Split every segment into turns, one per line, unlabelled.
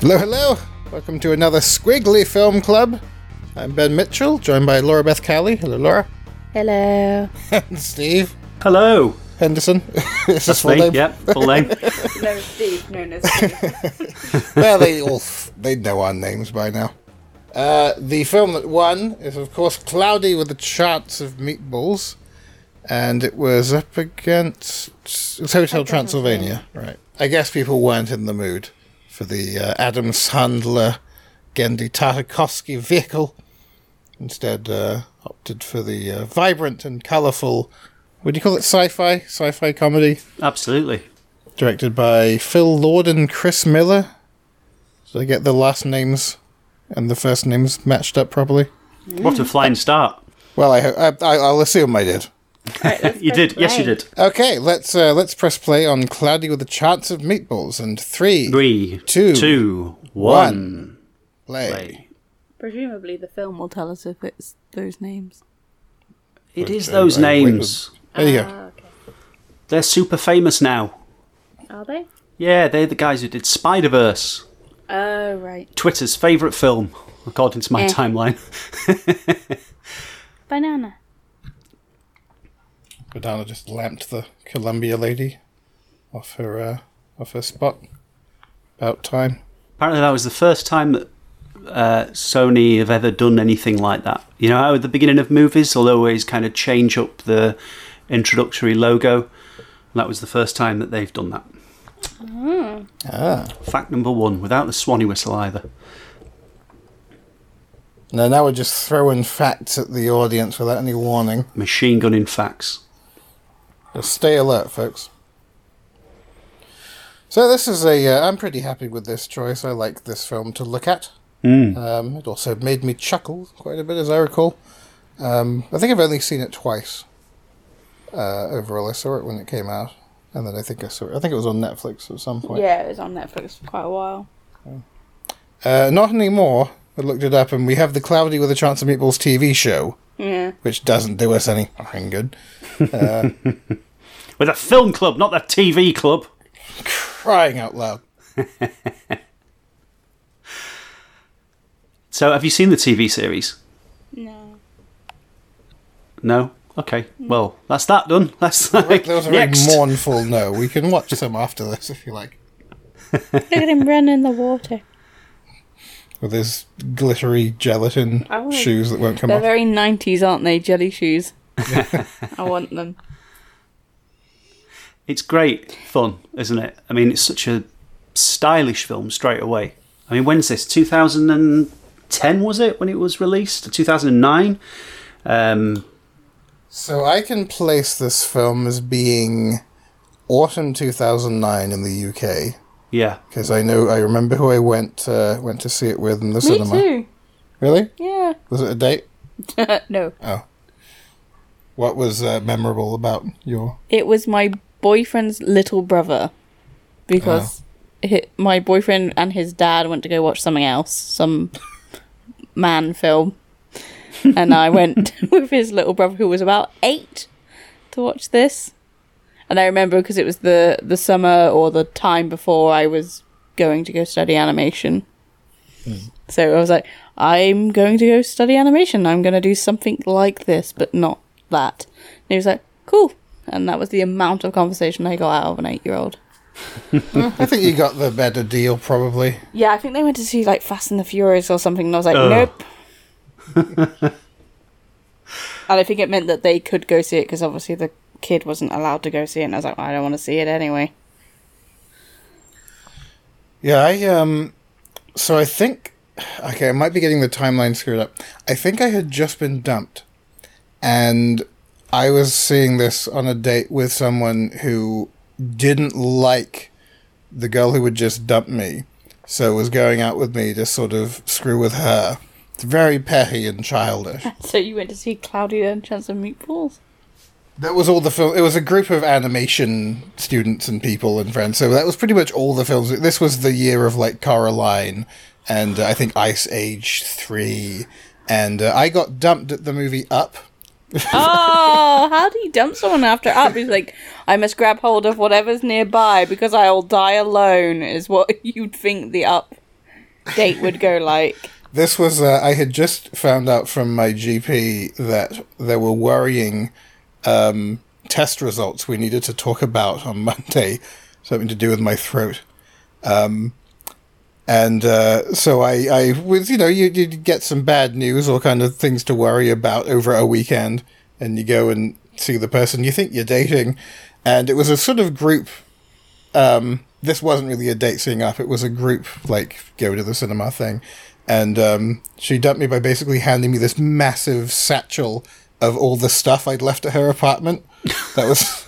Hello, hello. Welcome to another Squiggly Film Club. I'm Ben Mitchell, joined by Laura Beth Cowley. Hello, Laura.
Hello.
And Steve
Hello.
Henderson. Is his full
Me,
name?
Yep, full name.
No, Steve. No, no, Steve.
Well, they all they know our names by now. Uh, the film that won is, of course, Cloudy with a Chance of Meatballs, and it was up against it's Hotel Transylvania. Right. I guess people weren't in the mood for the uh, Adam Sandler, Genndy Tartakovsky vehicle. Instead, uh, opted for the uh, vibrant and colourful. Would you call it sci-fi? Sci-fi comedy,
Absolutely.
directed by Phil Lord and Chris Miller. Did I get the last names and the first names matched up properly?
What a flying start.
Well, I I- I'll assume I did.
Right,
You
press
did. Yes, you did.
Okay, let's uh, let's press play on Cloudy with a Chance of Meatballs and three,
Three,
Two,
two,
one.
one.
play.
Play.
Presumably, the film will tell us if it's those names.
It is
Okay,
those
right,
names.
There you go.
Ah, okay.
They're super famous now.
Are they?
Yeah, they're the guys who did Spider Verse,
Oh, right.
Twitter's favourite film, according to my
Eh.
timeline.
Banana.
Badana just lamped the Columbia lady off her uh, off her spot. About time.
Apparently, that was the first time that uh, Sony have ever done anything like that. You know, how at the beginning of movies, they'll always kind of change up the introductory logo. That was the first time that they've done that.
Ah.
Fact number one, without the Swanee whistle either.
No, now we're just throwing facts at the audience without any warning.
Machine gunning facts.
Just stay alert, folks. So this is a. Uh, I'm pretty happy with this choice. I like this film to look at.
Mm.
Um, it also made me chuckle quite a bit, as I recall. Um, I think I've only seen it twice. Uh, overall, I saw it when it came out, and then I think I saw it. I think it was on Netflix at some point.
Yeah, it was on Netflix for quite a while.
Uh, not anymore. I looked it up, and we have the Cloudy with a Chance of Meatballs TV show,
Yeah.
which doesn't do us any fucking good. Uh,
With a film club, not the TV club.
crying out loud.
So, have you seen the TV series?
No.
No. Okay. Well, that's that done. That's like,
That was a very
next.
mournful no. We can watch some after this if you like.
Look at him run in the water.
With his glittery gelatin
Oh.
shoes that won't come
They're
off.
very 90s, aren't they? Jelly shoes. I want them.
It's great fun, isn't it? I mean, it's such a stylish film straight away. I mean, when's this? 2010 was it when it was released? 2009. Um,
So I can place this film as being autumn 2009 in the UK
yeah.
because I know I remember who I went uh, went to see it with in the
Me
cinema.
too.
Really?
Yeah.
Was it a date?
no.
Oh. What was uh, memorable about your?
It was my boyfriend's little brother because hi my boyfriend and his dad went to go watch something else, some man film, and I went with his little brother who was about eight to watch this. And I remember because it was the the summer or the time before I was going to go study animation. Hmm. So I was like, I'm going to go study animation. I'm going to do something like this, but not that. And he was like, cool. And that was the amount of conversation I got out of an eight year old.
I think you got the better deal, probably.
Yeah, I think they went to see like Fast and the Furious or something, and I was like,
Ugh.
nope. and I think it meant that they could go see it because obviously the kid wasn't allowed to go see it, and I was like, I don't want to see it anyway.
Yeah, I um. So I think, okay, I might be getting the timeline screwed up. I think I had just been dumped, and I was seeing this on a date with someone who didn't like the girl who would just dump me, so was going out with me to sort of screw with her. It's very petty and childish.
So you went to see Cloudy and Chance of Meatballs?
That was all the film. It was a group of animation students and people and friends. So that was pretty much all the films. This was the year of like Coraline and uh, I think Ice Age three. And uh, I got dumped at the movie Up.
oh, how do you dump someone after up? He's like, I must grab hold of whatever's nearby because I'll die alone, is what you'd think the up date would go like.
This was, uh, I had just found out from my GP that there were worrying um, test results we needed to talk about on Monday, something to do with my throat. Um, and uh, so I, I was, you know, you, you get some bad news or kind of things to worry about over a weekend, and you go and see the person you think you're dating. And it was a sort of group. Um, this wasn't really a date seeing up, it was a group, like, go to the cinema thing and um, she dumped me by basically handing me this massive satchel of all the stuff I'd left at her apartment. That was.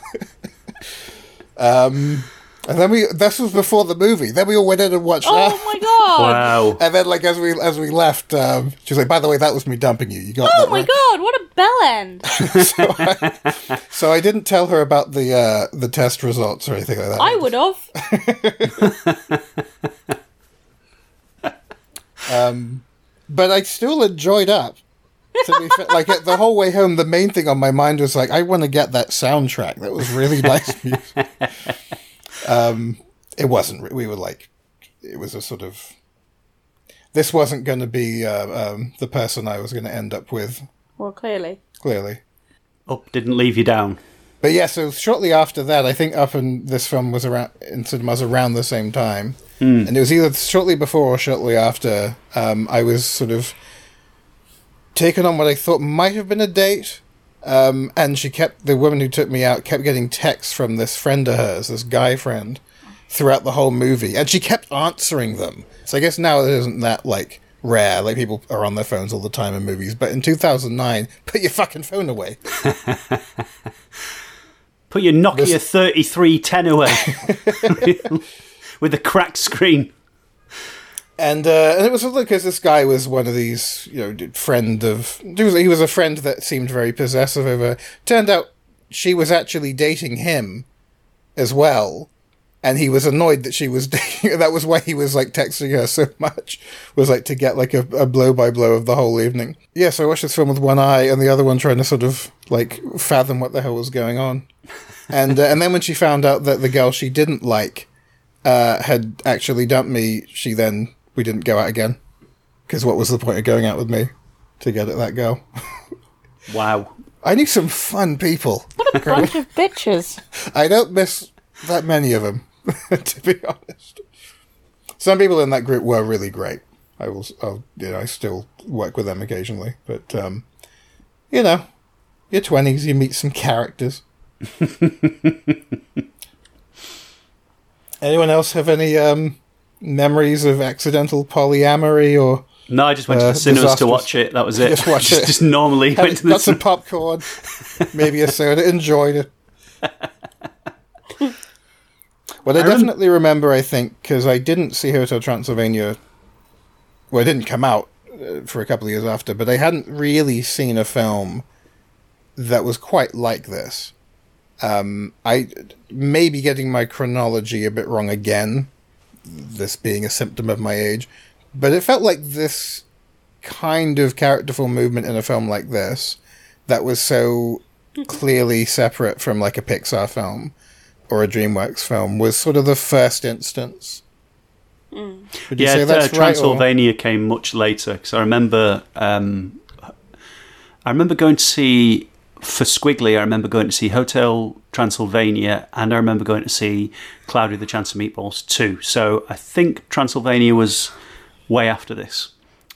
um, and then we this was before the movie. Then we all went in and watched
Oh
that.
my god!
Wow.
And then, like as we as we left, um, she was like, "By the way, that was me dumping you. You got
Oh
that
my
right."
god! What a bell end!
so, I, so I didn't tell her about the uh, the test results or anything like that.
I would have.
but I still enjoyed up. To be fair, like the whole way home, the main thing on my mind was like, I want to get that soundtrack. That was really nice music. um, it wasn't. We were like, it was a sort of. This wasn't going to be uh, um, the person I was going to end up with.
Well, clearly.
Clearly,
Up didn't leave you down.
but yeah. So shortly after that, I think Up and this film was around in cinemas around the same time, and it was either shortly before or shortly after. Um, I was sort of taken on what I thought might have been a date. Um, and she kept the woman who took me out kept getting texts from this friend of hers, this guy friend, throughout the whole movie, and she kept answering them. So I guess now it isn't that like rare, like people are on their phones all the time in movies. But in 2009, put your fucking phone away.
Put your Nokia
This-
3310 away with a cracked screen.
And uh, and it was because this guy was one of these, you know, friend of he was, he was a friend that seemed very possessive of her. Turned out she was actually dating him as well, and he was annoyed that she was dating. That was why he was like texting her so much. Was like to get like a, a blow by blow of the whole evening. Yeah, so I watched this film with one eye and the other one trying to sort of like fathom what the hell was going on. And uh, and then when she found out that the girl she didn't like uh, had actually dumped me, she then we didn't go out again. Because what was the point of going out with me to get at that girl?
Wow.
I knew some fun people.
What a bunch of bitches.
I don't miss that many of them, to be honest. Some people in that group were really great. I will, I'll, you know, I still work with them occasionally, but um, you know, your twenties, you meet some characters. Anyone else have any um, memories of accidental polyamory or
No, I just went to
Uh,
the cinemas
disastrous.
to watch it. That was it.
Just watch it.
Just normally went to the
got some popcorn, maybe a soda, enjoyed it. well, I,
I rem-
definitely remember, I think, because I didn't see Hotel Transylvania. Well, it didn't come out uh, for a couple of years after, but I hadn't really seen a film that was quite like this. Um, I may be getting my chronology a bit wrong again, this being a symptom of my age, but it felt like this kind of characterful movement in a film like this that was so clearly separate from like a Pixar film or a DreamWorks film was sort of the first instance. Would you
Yeah,
say
uh,
that's right? or-
Transylvania came much later because I remember. Um, I remember going to see for Squiggly. I remember going to see Hotel Transylvania, and I remember going to see Cloudy with the Chance of Meatballs too. So I think Transylvania was way after this.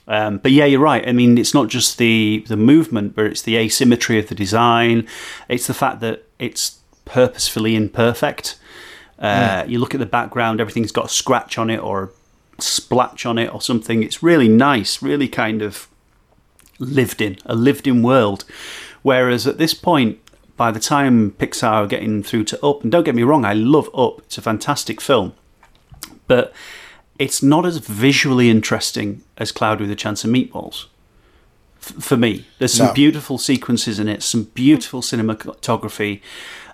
Um, but yeah, you're right. I mean, it's not just the the movement, but it's the asymmetry of the design. It's the fact that it's purposefully imperfect. Uh, You look at the background; everything's got a scratch on it or a splatch on it or something. It's really nice, really kind of lived in a lived in world. Whereas at this point, by the time Pixar are getting through to Up, and don't get me wrong, I love Up. It's a fantastic film, but it's not as visually interesting as Cloud with a Chance of Meatballs. F- for me, there's some
No.
beautiful sequences in it, some beautiful cinematography.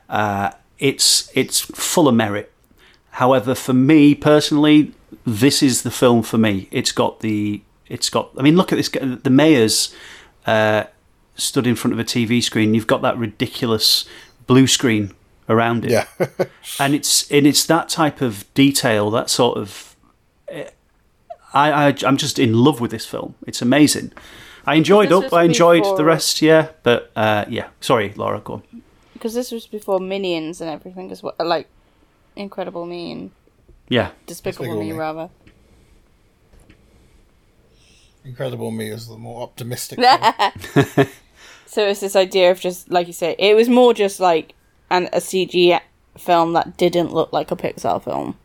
Uh, it's it's full of merit. However, for me personally, this is the film for me. It's got the it's got. I mean, look at this. The mayor's uh, stood in front of a TV screen. You've got that ridiculous blue screen around it
Yeah.
and it's and it's that type of detail, that sort of. eh, I, I I'm just in love with this film. It's amazing. I enjoyed
This
Up. I enjoyed the rest. Yeah, but uh, yeah. Sorry, Laura. Go on.
Because this was before Minions and everything as well. Like, Incredible Me and
Yeah,
Despicable,
Despicable
Me,
Me.
rather.
Incredible Me is the more optimistic. one.
So it's this idea of just, like you say, it was more just like an, a CG film that didn't look like a Pixar film.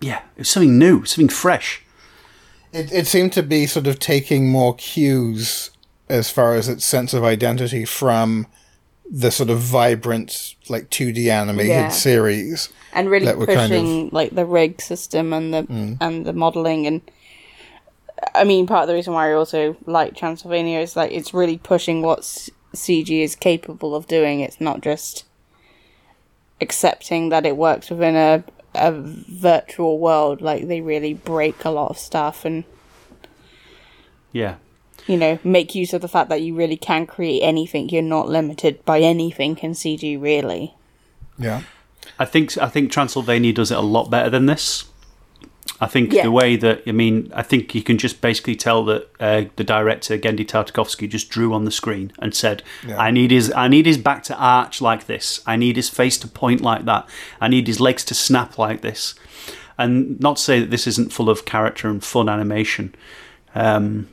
yeah. It was something new, something fresh.
It, it seemed to be sort of taking more cues as far as its sense of identity from the sort of vibrant, like 2D animated
Yeah.
series.
and really pushing
kind of-
like the rig system and the
Mm.
and the modeling and I mean part of the reason why I also like Transylvania is like it's really pushing what s- CG is capable of doing. It's not just accepting that it works within a a virtual world. Like they really break a lot of stuff and
Yeah,
you know make use of the fact that you really can create anything. You're not limited by anything in CG really.
Yeah.
I think I think Transylvania does it a lot better than this. I think
Yeah.
the way that I mean, I think you can just basically tell that uh, the director Genndy Tartakovsky just drew on the screen and said,
Yeah.
"I need his I need his back to arch like this. I need his face to point like that. I need his legs to snap like this." And not to say that this isn't full of character and fun animation, um,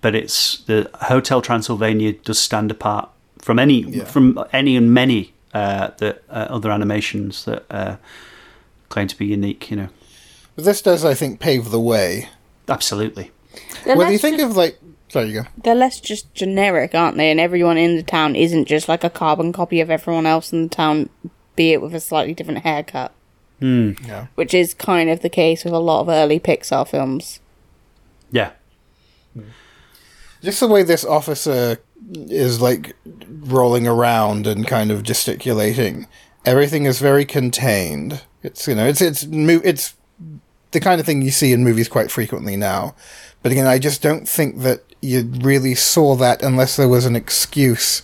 but it's the Hotel Transylvania does stand apart from any
Yeah.
from any and many uh, the uh, other animations that uh, claim to be unique. You know,
But this does, I think, pave the way.
absolutely.
They're
Whether you think
just-
of, like. Sorry, you go.
they're less just generic, aren't they? And everyone in the town isn't just like a carbon copy of everyone else in the town, be it with a slightly different haircut, hmm.
Yeah.
which is kind of the case with a lot of early Pixar films.
Yeah,
Just the way this officer is like rolling around and kind of gesticulating. Everything is very contained. It's you know it's it's mo- it's the kind of thing you see in movies quite frequently now. But again, I just don't think that you really saw that unless there was an excuse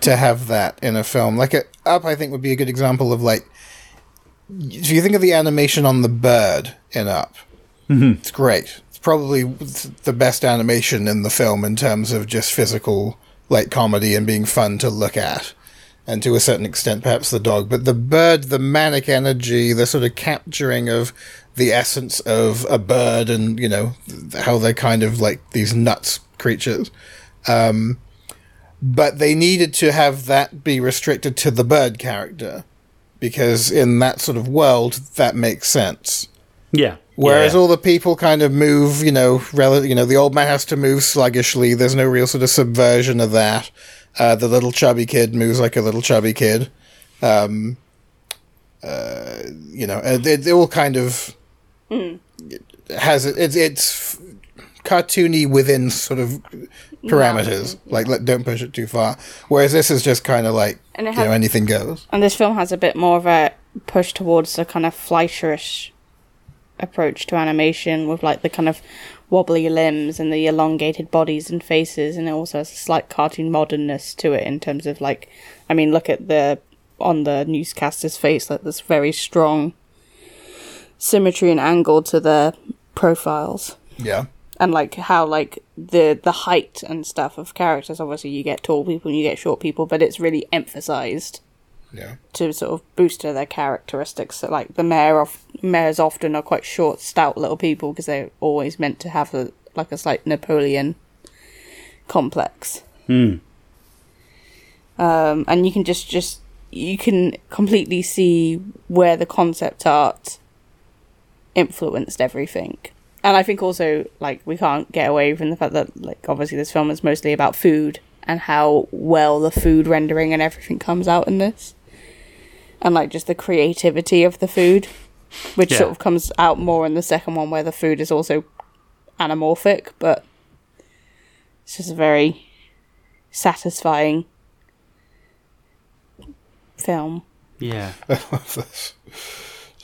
to have that in a film. Like Up, I think would be a good example of like if you think of the animation on the bird in Up, mm-hmm. it's great. It's probably the best animation in the film in terms of just physical, like comedy and being fun to look at. And to a certain extent, perhaps the dog. But the bird, the manic energy, the sort of capturing of the essence of a bird and, you know, how they're kind of like these nuts creatures. Um, but they needed to have that be restricted to the bird character. Because in that sort of world, that makes sense.
yeah.
Whereas
yeah.
all the people kind of move, you know, rel- you know, the old man has to move sluggishly. There's no real sort of subversion of that. Uh, the little chubby kid moves like a little chubby kid. Um, uh, you know, uh, they, they all kind of Mm. has it. It's it's cartoony within sort of parameters. Like, let, don't push it too far. Whereas this is just kind of like
And it
you know anything goes.
And this film has a bit more of a push towards a kind of Fleischerish approach to animation with like the kind of wobbly limbs and the elongated bodies and faces and it also has a slight cartoon modernness to it in terms of like I mean look at the on the newscaster's face like this very strong symmetry and angle to their profiles
Yeah.
and like how like the the height and stuff of characters obviously you get tall people and you get short people but it's really emphasized
Yeah.
to sort of boost their characteristics. So, like the mayor of mayors often are quite short, stout little people because they're always meant to have a like a slight Napoleon complex.
Hmm.
Um, and you can just just you can completely see where the concept art influenced everything. And I think also like we can't get away from the fact that like obviously this film is mostly about food and how well the food rendering and everything comes out in this. And like just the creativity of the food, which
Yeah.
sort of comes out more in the second one where the food is also anamorphic, but it's just a very satisfying film.
Yeah.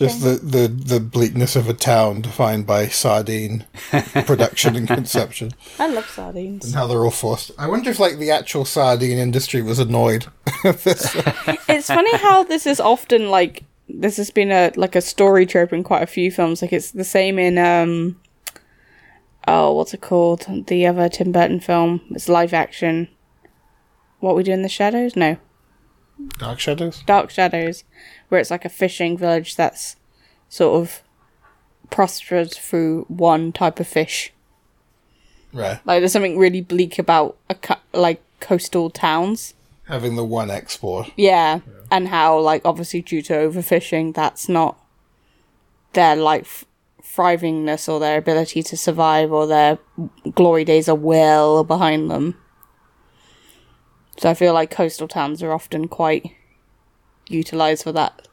Just the, the, the bleakness of a town defined by sardine production and consumption,
I love sardines.
and how they're all forced. I wonder if like the actual sardine industry was annoyed.
it's funny how this is often like this has been a like a story trope in quite a few films. Like it's the same in um oh, what's it called? The other Tim Burton film. It's live action. What we do in the shadows? No,
Dark Shadows.
Dark Shadows, where it's like a fishing village that's sort of prospered through one type of fish.
Right.
Like there's something really bleak about a like coastal towns.
Having the one export.
Yeah, and how like obviously due to overfishing, that's not their like f- thrivingness or their ability to survive or their glory days are well behind them. So I feel like coastal towns are often quite utilized for that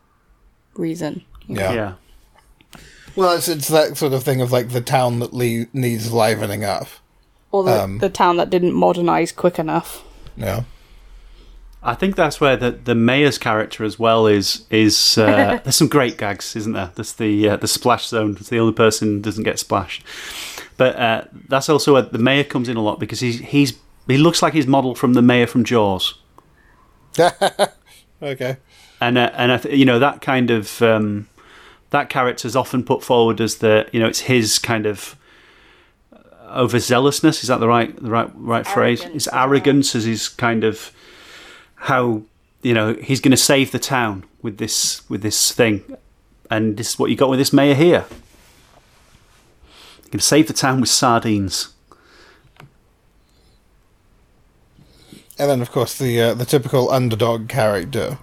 reason.
Yeah.
Yeah.
Well, it's it's that sort of thing of like the town that le- needs livening up.
Or the,
Um.
the town that didn't modernize quick enough.
Yeah.
I think that's where the, the mayor's character as well is is uh, there's some great gags, isn't there? There's the uh, the splash zone. It's the only person who doesn't get splashed, but uh, that's also where the mayor comes in a lot because he's he's he looks like he's modelled from the mayor from Jaws,
Okay.
And uh, and I th- you know that kind of um, that character is often put forward as the you know it's his kind of overzealousness. Is that the right the right right phrase?
Arrogance
His
as well.
arrogance as his kind of how you know he's going to save the town with this with this thing, and this is what you got with this mayor here. You're going to save the town with sardines.
And then, of course, the uh, the typical underdog character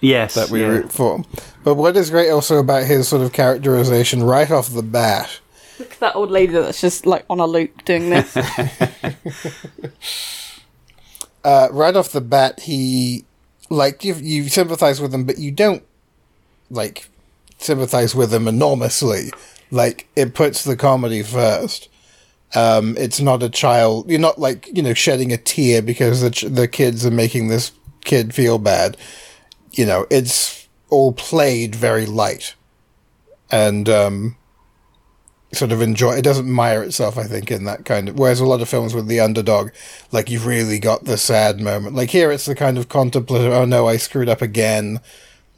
Yes,
that we
yeah.
root for. But what is great also about his sort of characterization right off the bat
Look at that old lady that's just like on a loop doing this.
uh, right off the bat, he like you you sympathize with him, but you don't like sympathize with him enormously. Like it puts the comedy first. Um, it's not a child. You're not like you know shedding a tear because the ch- the kids are making this kid feel bad. You know, it's all played very light, and um, sort of enjoy. It doesn't mire itself, I think, in that kind of. Whereas a lot of films with the underdog, like you've really got the sad moment. Like here, it's the kind of contemplative. Oh no, I screwed up again.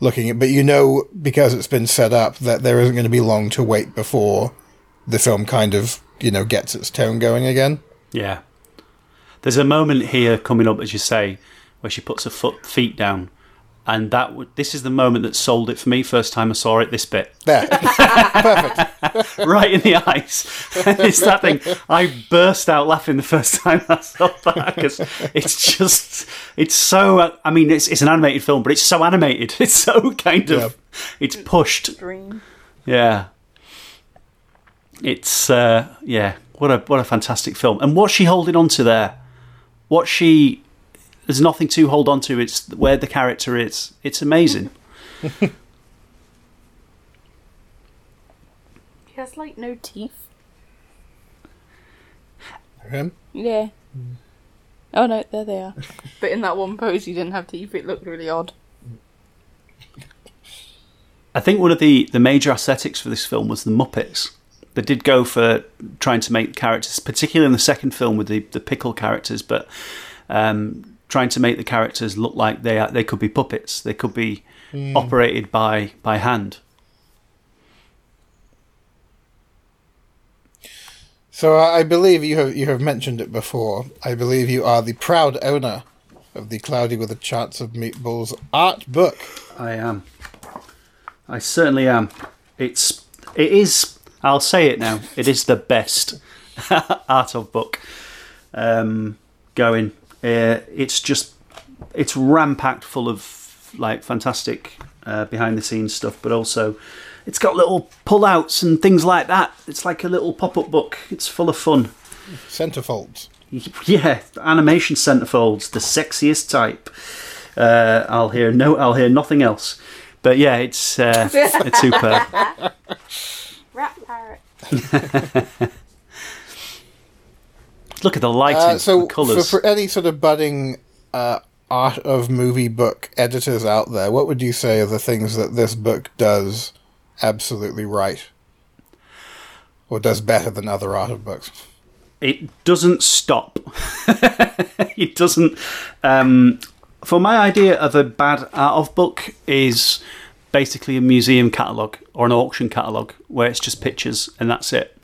Looking at, but you know, because it's been set up that there isn't going to be long to wait before the film kind of you know gets its tone going again.
Yeah. There's a moment here coming up, as you say, where she puts her foot feet down, and that w- this is the moment that sold it for me. First time I saw it, this bit
There, perfect.
right in the eyes. it's that thing. I burst out laughing the first time I saw that because it's just it's so. I mean, it's it's an animated film, but it's so animated. It's so kind of it's pushed.
Dream.
Yeah. It's uh yeah, what a what a fantastic film. And what's she holding on to there? What she there's nothing to hold on to, it's where the character is. It's amazing.
He has like no teeth.
Him?
Yeah. Oh no, there they are. but in that one pose, he didn't have teeth. It looked really odd.
I think one of the, the major aesthetics for this film was the Muppets. They did go for trying to make characters, particularly in the second film with the, the pickle characters, but um, trying to make the characters look like they are, they could be puppets. They could be operated by by hand.
So I believe you have you have mentioned it before. I believe you are the proud owner of the Cloudy with a Chance of Meatballs art book.
I am. I certainly am. It's it is. I'll say it now. It is the best art of book um, going. Uh, it's just it's ram packed full of like fantastic uh, behind the scenes stuff, but also it's got little pull outs and things like that. It's like a little pop up book. It's full of fun.
Centerfolds.
Yeah, animation centerfolds, the sexiest type. Uh, I'll hear no, I'll hear nothing else. But yeah, it's uh, it's superb.
Rat parrot.
Look at the lighting,
Uh, so
the
for,
colours.
for any sort of budding uh, art of movie book editors out there, what would you say are the things that this book does absolutely right, or does better than other art of books?
it doesn't stop. it doesn't. Um, for my idea of a bad art of book is basically a museum catalogue or an auction catalogue where it's just pictures and that's it.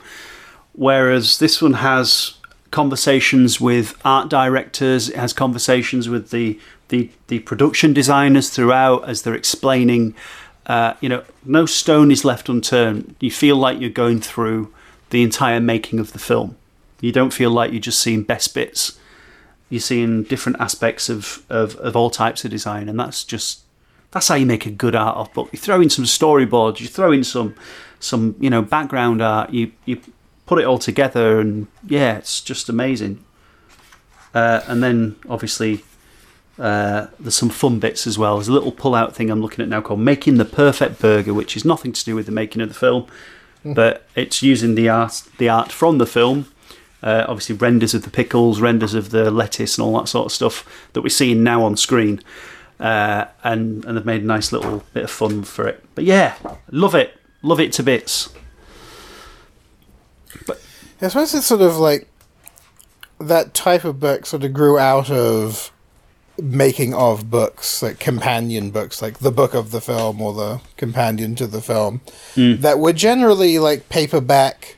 whereas this one has conversations with art directors, it has conversations with the the, the production designers throughout as they're explaining. Uh, you know, no stone is left unturned. You feel like you're going through the entire making of the film. You don't feel like you're just seeing best bits. You're seeing different aspects of, of, of all types of design, and that's just that's how you make a good art of book. You throw in some storyboards, you throw in some some you know background art, you you put it all together, and yeah, it's just amazing. Uh, and then obviously uh, there's some fun bits as well. There's a little pull-out thing I'm looking at now called "Making the Perfect Burger," which is nothing to do with the making of the film, but it's using the art the art from the film. Uh, obviously, renders of the pickles, renders of the lettuce, and all that sort of stuff that we're seeing now on screen. Uh, and and they've made a nice little bit of fun for it. But yeah, love it, love it to bits.
I suppose it's sort of like that type of book sort of grew out of making of books, like companion books, like the book of the film or the companion to the film, mm. that were generally like paperback,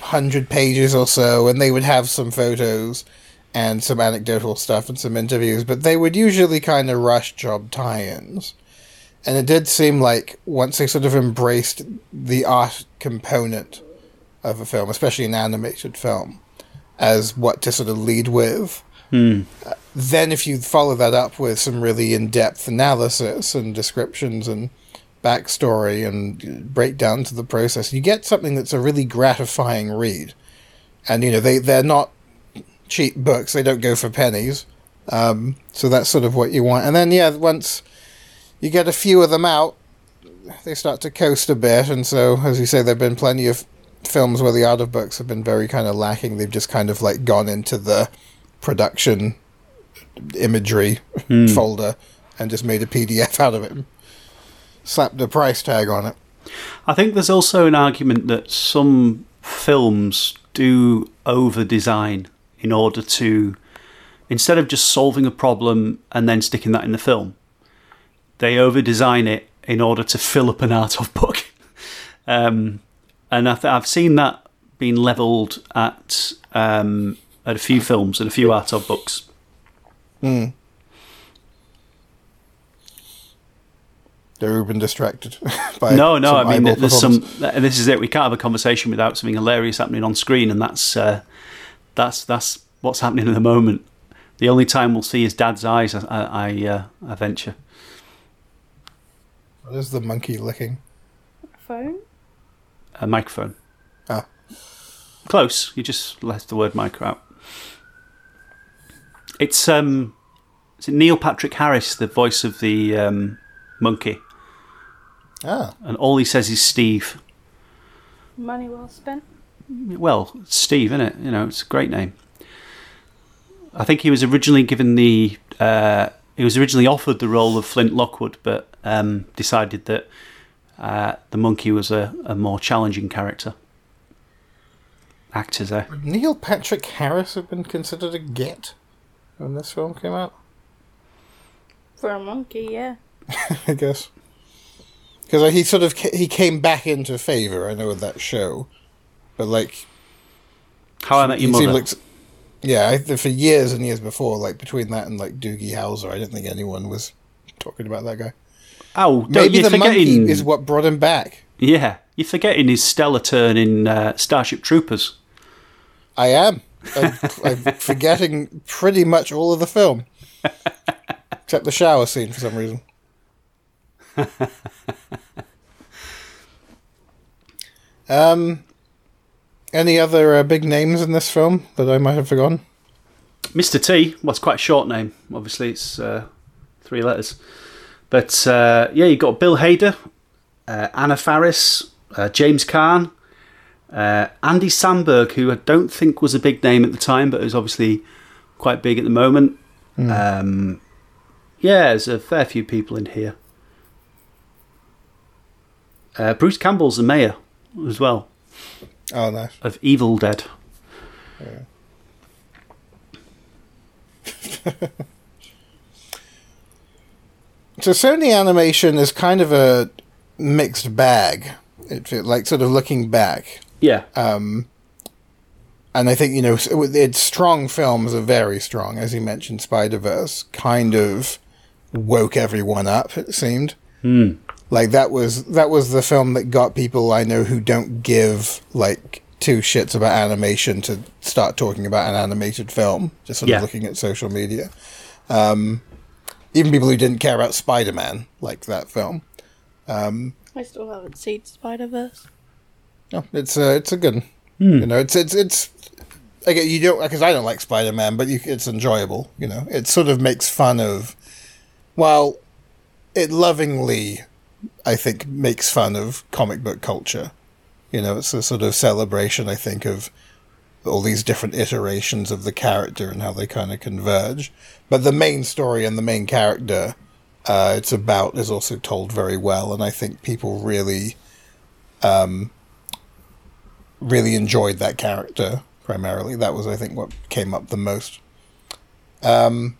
hundred pages or so, and they would have some photos and some anecdotal stuff and some interviews, but they would usually kind of rush job tie-ins. And it did seem like once they sort of embraced the art component of a film, especially an animated film, as what to sort of lead with. Uh, then, if you follow that up with some really in depth analysis and descriptions and backstory and breakdown to the process, you get something that's a really gratifying read. And, you know, they, they're not cheap books, they don't go for pennies. Um, so that's sort of what you want. And then, yeah, once you get a few of them out, they start to coast a bit. And so, as you say, there have been plenty of films where the art of books have been very kind of lacking. They've just kind of like gone into the production imagery folder and just made a PDF out of it slapped a price tag on it.
I think there's also an argument that some films do over design in order to, instead of just solving a problem and then sticking that in the film, they over design it in order to fill up an art of book. um, and I th- I've seen that being levelled at um, at a few films and a few art of books.
They've been distracted by
No, no.
some
I mean, there's some. This is it. We can't have a conversation without something hilarious happening on screen, and that's uh, that's that's what's happening at the moment. The only time we'll see his dad's eyes, I, I, uh, I venture.
What is the monkey licking?
Phone?
A microphone.
Ah.
Close. You just left the word micro out. It's um, is it Neil Patrick Harris, the voice of the um, monkey,
Ah,
and all he says is Steve.
Money well spent.
Well, Steve, isn't it? You know, it's a great name. I think he was originally given the. Uh, he was originally offered the role of Flint Lockwood, but um, decided that uh, the monkey was a, a more challenging character. Actors there.
would Neil Patrick Harris have been considered a get when this film came out?
For a monkey, yeah.
I guess because he sort of ca- he came back into favor. I know with that show, but like
How I Met Your Mother.
like yeah, I, for years and years before, like between that and like Doogie Howser, I don't think anyone was talking about that guy.
Oh,
Maybe the monkey
forgetting?
is what brought him back.
Yeah, you're forgetting his stellar turn in uh, Starship Troopers.
I am. I'm, I'm forgetting pretty much all of the film, except the shower scene for some reason. um, any other uh, big names in this film that I might have forgotten?
Mr. T was quite a short name. Obviously, it's uh, three letters. But uh, yeah, you've got Bill Hader, uh, Anna Faris, uh, James Caan, uh, Andy Samberg, who I don't think was a big name at the time, but is obviously quite big at the moment. Um, yeah, there's a fair few people in here. Uh, Bruce Campbell's the mayor as well
Oh, nice.
of Evil Dead.
So Sony Animation is kind of a mixed bag It like sort of looking back,
Yeah.
Um, and I think you know its strong films are very strong, as you mentioned. Spider Verse kind of woke everyone up. It seemed like that was that was the film that got people I know who don't give like two shits about animation to start talking about an animated film. Just sort
Yeah.
of looking at social media. Um, even people who didn't care about Spider Man liked that film.
Um, I still haven't seen Spider Verse.
No, oh, it's a it's a good. one. Hmm. You know, it's it's it's. Again, you don't because I don't like Spider Man, but you, it's enjoyable. You know, it sort of makes fun of. Well, it lovingly, I think, makes fun of comic book culture. You know, it's a sort of celebration. I think of all these different iterations of the character and how they kind of converge. But the main story and the main character uh, it's about is also told very well, and I think people really really enjoyed that character primarily. That was, I think, what came up the most. Um,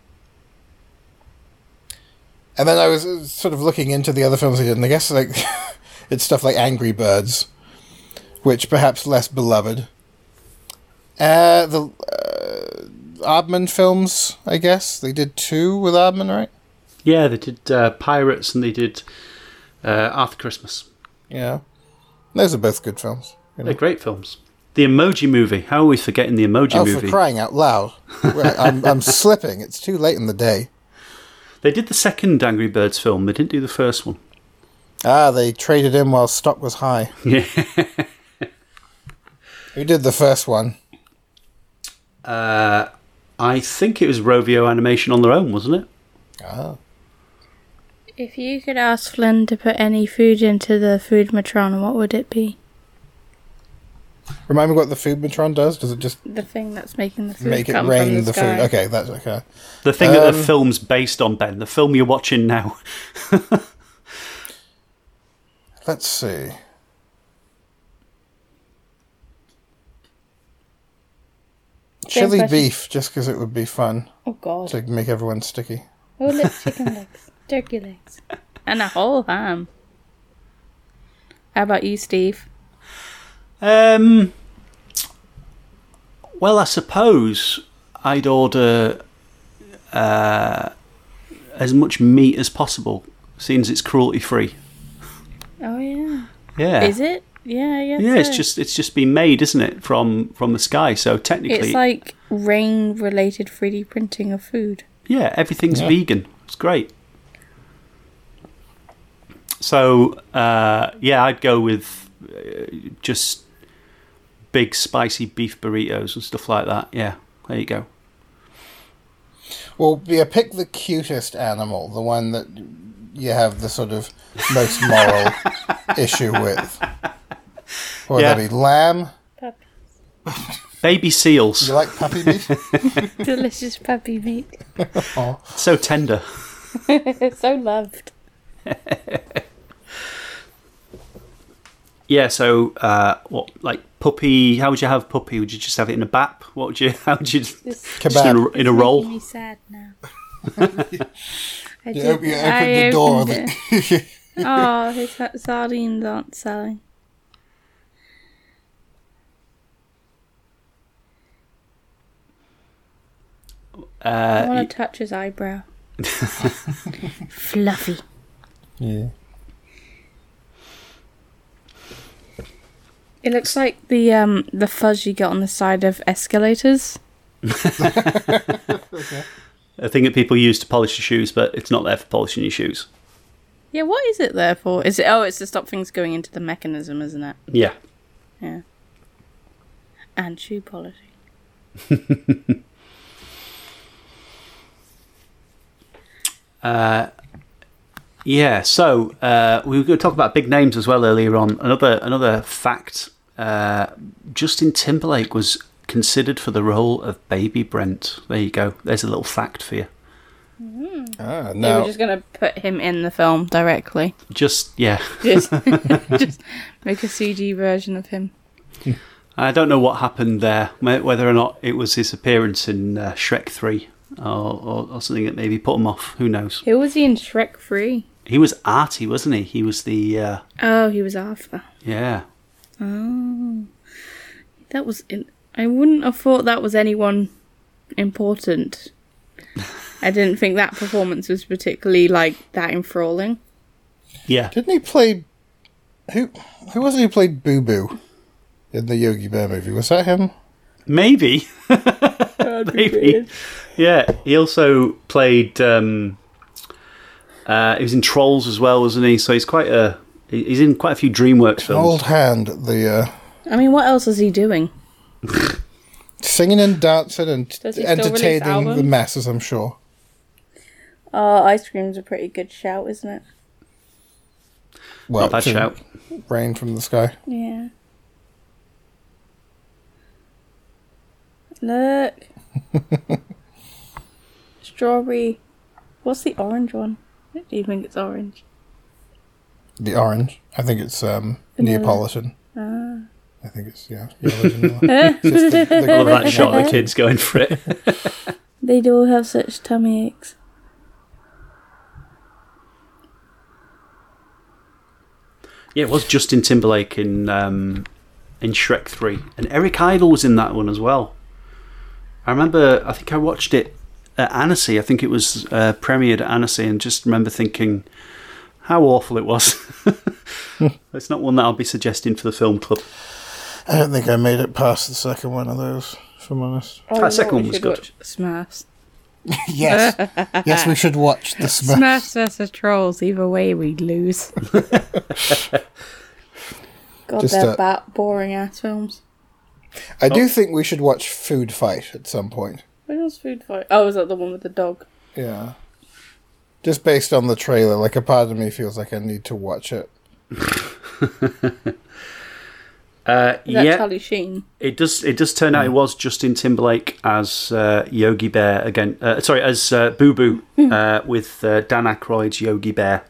and then I was uh, sort of looking into the other films he did, and I guess like it's stuff like Angry Birds, which perhaps less beloved. Uh, the uh, films, I guess they did two with Aardman, right?
Yeah, they did uh, Pirates and they did uh, After Christmas.
Yeah, those are both good films. you know.
They're great films. The Emoji Movie. How are we forgetting the Emoji
Oh,
Movie?
for crying out loud! I'm, I'm slipping. It's too late in the day.
They did the second Angry Birds film. They didn't do the first one.
Ah, they traded in while stock was high.
Yeah.
Who did the first one?
Uh, I think it was Rovio Animation on their own, wasn't it?
Ah,
If you could ask Flynn to put any food into the food matron, what would it be?
remind me what the food matron does. Does it just
The thing that's making the food
make it
come
rain
from the,
the,
sky.
food? Okay, that's okay.
The thing that the
Um,
film's based on, Ben. The film you're watching now.
Let's see. Chili
question.
beef, just because it would be fun
Oh God!
to make everyone sticky.
Oh look, chicken legs, turkey legs, and a whole ham. How about you, Steve?
Um. Well, I suppose I'd order uh, as much meat as possible, seeing as it's cruelty free.
Oh yeah.
Yeah.
Is it? Yeah, yeah.
Yeah, it's just it's just been made, isn't it, from from the sky? So technically,
It's like rain-related 3D printing of food.
yeah, everything's
Yeah.
vegan. It's great. So uh, yeah, I'd go with uh, just big spicy beef burritos and stuff like that. Yeah, there you go.
Well, yeah, pick the cutest animal, the one that you have the sort of most moral issue with. Or
Yeah.
that be lamb?
Baby seals,
You like puppy meat?
Delicious puppy meat. oh.
so tender.
It's so loved.
Yeah, so uh, what like puppy? How would you have puppy? Would you just have it in a bap? What would you? How would you? Just in a, in a roll?
me sad now. I
You,
did-
op- you
I
opened the door.
opened it. oh, his sa- sardines aren't selling. I
Uh,
want to touch his eyebrow. Fluffy.
yeah.
It looks like the um the fuzz you get on the side of escalators.
a thing that people use to polish your shoes, but it's not there for polishing your shoes.
Yeah, what is it there for? Is it? Oh, it's to stop things going into the mechanism, isn't it?
Yeah.
Yeah. And shoe polishing.
Yeah, so uh, we were going to talk about big names as well earlier on. Another another fact: uh, Justin Timberlake was considered for the role of Baby Brent. There you go. There's a little fact for you.
Ah,
They
now,
were just gonna put him in the film directly.
Just yeah,
Just, just make a CG version of him.
I don't know what happened there. Whether or not it was his appearance in uh, Shrek Three, or, or, or something that maybe put him off. Who knows?
Who was he in Shrek Three?
he was Artie, wasn't he? He was the uh,
Oh, he was Arthur.
yeah.
Oh, that was. In- I wouldn't have thought that was anyone important. I didn't think that performance was particularly like that enthralling.
Yeah.
Didn't he play? Who who was it who played Boo Boo in the Yogi Bear movie? Was that him?
Maybe. Maybe. Yeah. He also played. Um, uh, he was in Trolls as well, wasn't he? So he's quite a. He's in quite a few DreamWorks films.
Old hand, the uh,
I mean, what else is he doing?
singing and dancing and
Does he still release
entertaining the masses. I'm sure.
Oh, ice cream's a pretty good shout, isn't it?
Well,
Not bad shout.
Rain from the sky.
Yeah. Look. Strawberry. What's the orange one? Do you think it's orange?
The orange. I think it's um,
Vanilla.
Neapolitan.
Ah.
I think it's yeah. yellow. It's the- the
Love that shot of
one.
the kids going for it.
They do have such tummy aches.
Yeah, it was Justin Timberlake in um, in Shrek Three, and Eric Idle was in that one as well. I remember, I think I watched it at Annecy. I think it was uh, premiered at Annecy, and just remember thinking how awful it was. it's not one that I'll be suggesting for the film club.
I don't think I made it past the second one of those. If I'm honest.
Oh,
That second one was good.
Smurfs.
yes, yes, we should watch the Smurfs.
Smurfs versus Trolls. Either way, we'd lose. God,
Just,
they're
uh,
ba- boring ass films.
I do think we should watch Food Fight at some point.
Which was Food Fight? Oh, was that the one with the dog?
Yeah. Just based on the trailer, like a part of me feels like I need to watch it.
Uh,
Is that
yeah,
Charlie Sheen?
it does. It does turn out it was Justin Timberlake as uh, Yogi Bear again. Uh, sorry, as uh, Boo Boo uh, with uh, Dan Aykroyd's Yogi Bear.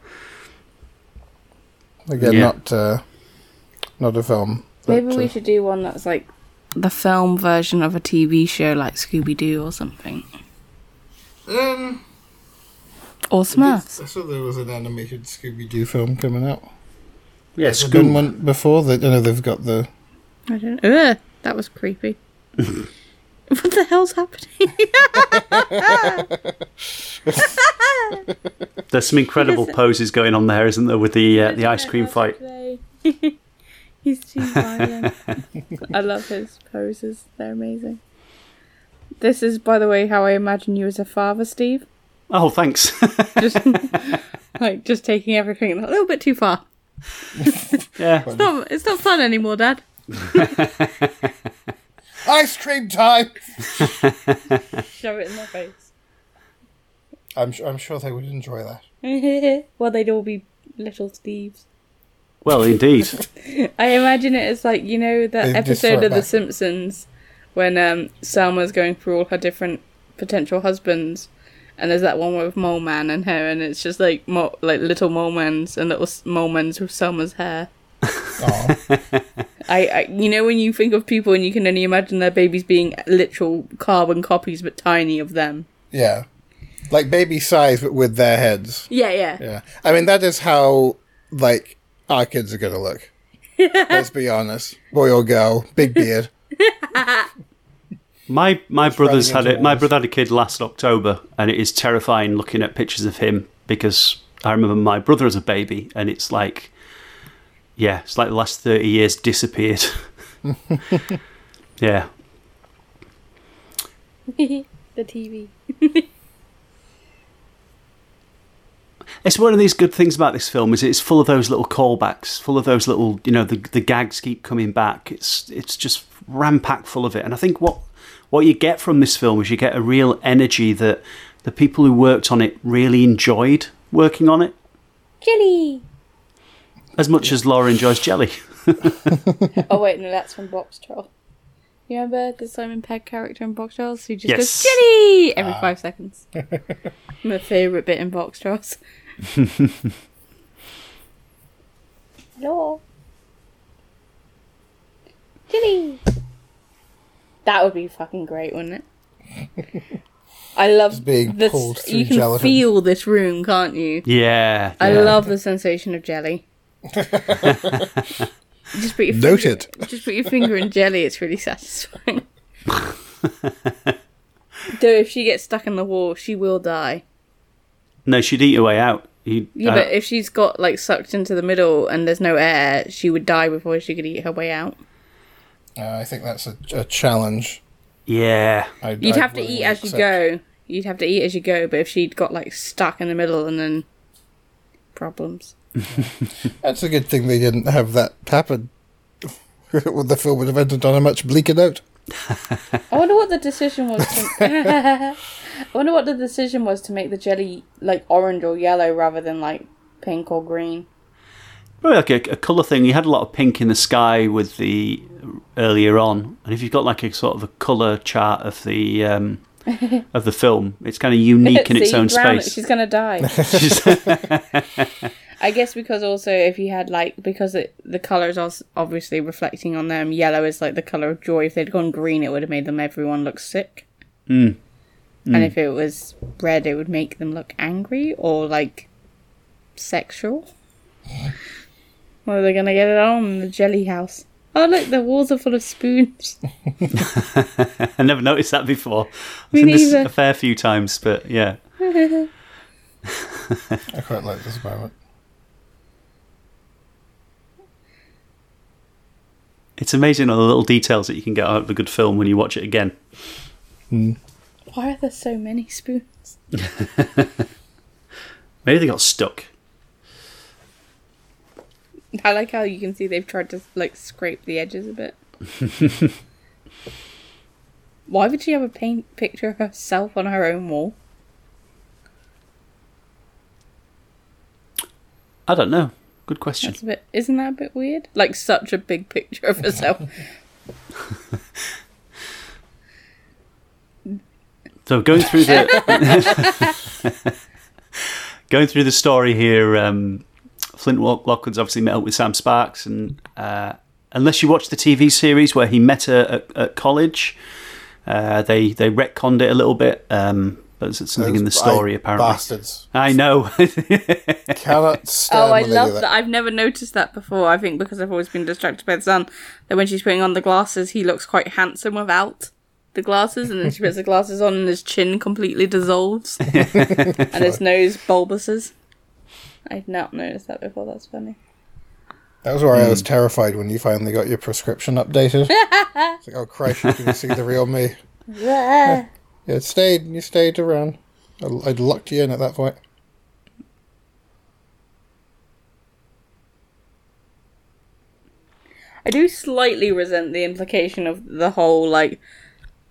Again,
Yeah.
not uh, not a film. but,
Maybe we
uh,
should do one that's like the film version of a TV show, like Scooby Doo or something,
Um,
or Smurfs.
I saw there was an animated Scooby Doo film coming out.
Yeah,
Has there one before? They, I know they've got the.
I don't. Ugh, that was creepy. what the hell's happening?
There's some incredible poses going on there, isn't there, with the uh, the ice cream fight?
He's too violent. I love his poses. They're amazing. This is, by the way, how I imagine you as a father, Steve.
Oh, thanks.
Just like just taking everything a little bit too far.
yeah,
It's not, it's not fun anymore, Dad.
Ice cream time!
Shove it in their face.
I'm, su- I'm sure they would enjoy that.
well, they'd all be little Steves.
Well, indeed.
I imagine it as like you know that
They'd
episode
throw it
of The. Simpsons when um, Selma's going through all her different potential husbands, and there's that one with Mole Man and her, and it's just like mo- like little mole mans and little s- mole mans with Selma's hair. I, I, you know, when you think of people and you can only imagine their babies being literal carbon copies but tiny of them.
yeah. Like baby size, but with their heads.
Yeah, yeah.
Yeah. I mean, that is how, like, our kids are going to look. Let's be honest. Boy or girl, big beard.
My my brother's had
into
it. My brother had a kid last October, and it is terrifying looking at pictures of him because I remember my brother as a baby, and it's like, yeah, it's like the last thirty years disappeared. yeah,
the TV.
it's one of these good things about this film is it's full of those little callbacks, full of those little, you know, the the gags keep coming back. It's it's just ram packed full of it, and I think what what you get from this film is you get a real energy that the people who worked on it really enjoyed working on it.
Jelly!
As much as Laura enjoys jelly.
Oh, wait, no, that's from Boxtroll. You remember the Simon Pegg character in Boxtrolls? Who just
Yes.
goes, Jelly! Every ah. five seconds. My favourite bit in Boxtrolls. Hello? Jelly! That would be fucking great, wouldn't it? I love
being
this.
pulled through
You can
gelatin.
feel this room, can't you?
Yeah.
I
yeah.
love the sensation of jelly. just put your
Noted.
Finger, just put your finger in jelly. It's really satisfying. Though if she gets stuck in the wall, she will die.
No, she'd eat her way out. You,
Yeah,
uh,
but if she's got like sucked into the middle and there's no air, she would die before she could eat her way out.
Uh, I think that's a, a challenge.
yeah.
I'd,
You'd
I'd
have to eat
willingly
as you go. You'd have to eat as you go. But if she'd got like stuck in the middle and then problems.
That's a good thing they didn't have that happen. the film would have ended on a much bleaker note.
I wonder what the decision was. To... I wonder what the decision was to make the jelly like orange or yellow rather than like pink or green.
Probably like a, a colour thing. You had a lot of pink in the sky with the earlier on, and if you've got like a sort of a colour chart of the um, of the film, it's kind of unique in its own space.
She's gonna die. I guess because also if you had like because it, the colors are obviously reflecting on them. Yellow is like the color of joy. If they'd gone green, it would have made them everyone look sick.
Mm.
And if it was red, it would make them look angry or like sexual. What are they gonna get it on in the jelly house? Oh look, the walls are full of spoons.
I never noticed that before. I've
Me
seen this a fair few times, but yeah.
I quite like this moment.
It's amazing all the little details that you can get out of a good film when you watch it again. Hmm.
Why are there so many spoons?
Maybe they got stuck.
I like how you can see they've tried to like scrape the edges a bit. Why would she have a paint picture of herself on her own wall?
I don't know. Good question.
That's a bit. Isn't that a bit weird? Like such a big picture of herself.
So going through the going through the story here, um, Flint Lockwood's obviously met up with Sam Sparks, and uh, unless you watch the TV series where he met her at, at college, uh, they they retconned it a little bit. Um, but there's something in the story apparently.
Bastards.
I know.
Cannot stand
oh, I
when they
love
do
that. I've never noticed that before. I think because I've always been distracted by the sun. That when she's putting on the glasses, he looks quite handsome without the glasses, and then she puts the glasses on, and his chin completely dissolves, and his nose bulbuses. I'd not noticed that before. That's funny.
That was where I was hmm. terrified when you finally got your prescription updated. it's like, oh Christ, you can see the real me. Yeah, it stayed. You stayed around. I'd locked you in at that point.
I do slightly resent the implication of the whole like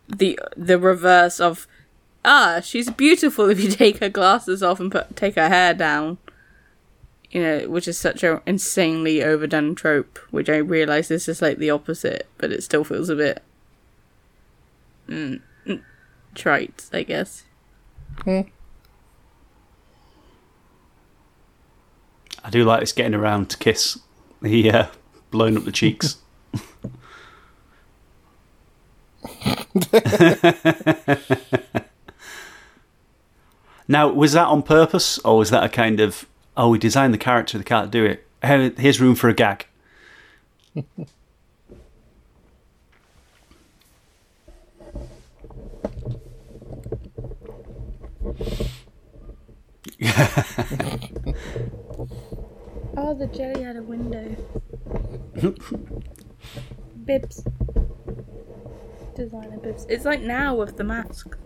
the the reverse of ah she's beautiful if you take her glasses off and put take her hair down. You know, which is such an insanely overdone trope. Which I realize this is like the opposite, but it still feels a bit mm, trite, I guess.
I do like this getting around to kiss the uh, blowing up the cheeks. now, was that on purpose, or was that a kind of oh, we designed the character, they can't do it. Here's room for a gag.
Oh, the jelly had a window. bibs. Designer bibs. It's like now with the mask.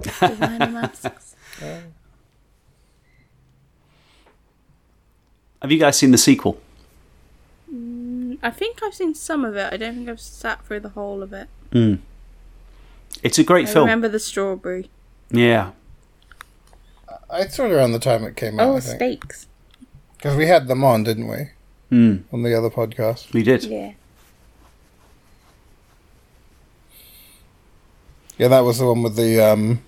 Designer masks.
Have you guys seen the sequel?
Mm, I think I've seen some of it. I don't think I've sat through the whole of it. Hmm.
It's a great
I
film.
remember the strawberry.
Yeah.
I saw it around the time it came out.
Oh, steaks.
because we had them on, didn't we?
Hmm.
On the other podcast.
We did.
Yeah.
Yeah, that was the one with the um,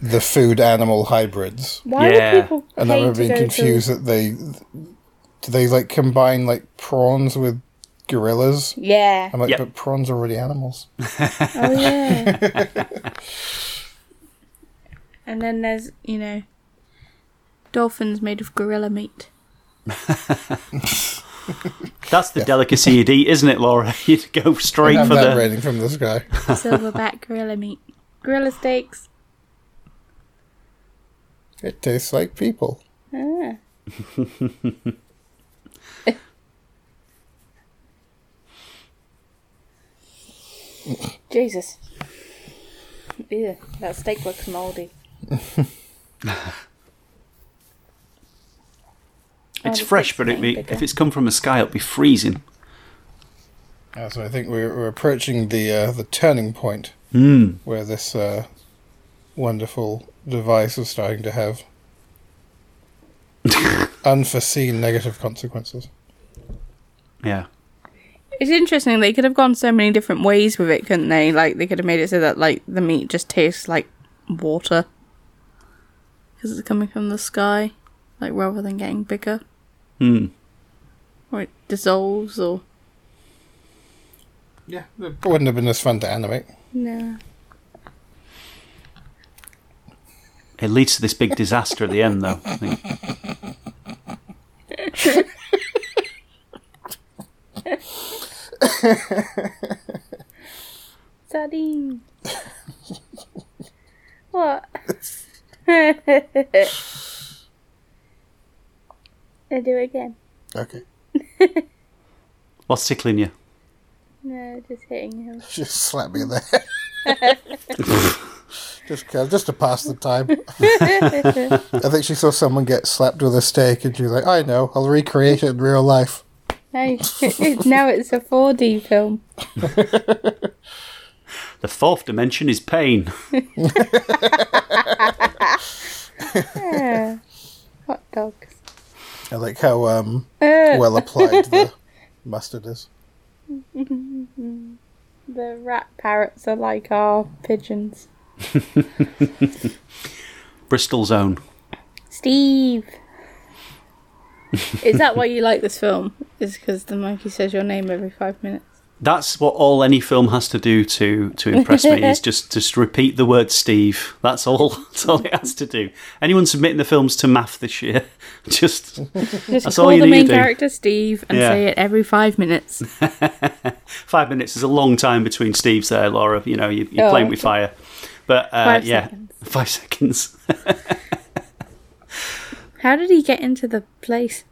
the food animal hybrids.
Why
Yeah.
would people
And I
pay
remember being confused
To...
that they do they like combine like prawns with gorillas.
Yeah.
I'm like,
Yep.
but prawns are already animals.
Oh yeah. And then there's, you know, dolphins made of gorilla meat.
That's the delicacy you'd eat, isn't it, Laura? You'd go straight for
that
the.
raining from the sky.
Silverback gorilla meat. Gorilla steaks.
It tastes like people.
Ah. Jesus. Ew, that steak looks moldy.
It's
the
fresh, but it
getting
be, if it's come from the sky, it'll be freezing.
Uh, so I think we're, we're approaching the uh, the turning point
Mm.
where this uh, wonderful device is starting to have unforeseen negative consequences.
Yeah.
It's interesting. They could have gone so many different ways with it, couldn't they? Like they could have made it so that like the meat just tastes like water because it's coming from the sky, like rather than getting bigger,
Hmm.
or it dissolves, or
Yeah, it wouldn't have been as fun to animate.
no.
It leads to this big disaster at the end, though. I think.
Sardine. what? I do it again.
Okay,
What's tickling you?
No, just hitting him.
just slap me in the head. just, 'cause- just to pass the time. I think she saw someone get slapped with a steak, and she was like, "I know, I'll recreate it in real life."
Hey, now it's a 4D film.
The fourth dimension is pain.
Yeah. Hot dogs.
I like how um,
Uh,
well applied the mustard is.
the rat parrots are like our pigeons.
Bristol's own.
Steve. Is that why you like this film? Is because the monkey says your name every five minutes?
That's what all any film has to do to to impress me is just just repeat the word Steve. That's all. That's all it has to do. Anyone submitting the films to MAF this year, just
Just
That's
call
all you
the main character Steve and
Yeah.
say it every five minutes.
five minutes is a long time between Steves there, Laura. You know, you, you're
Oh,
playing with fire. But uh,
Five
yeah,
seconds.
five seconds.
How did he get into the place?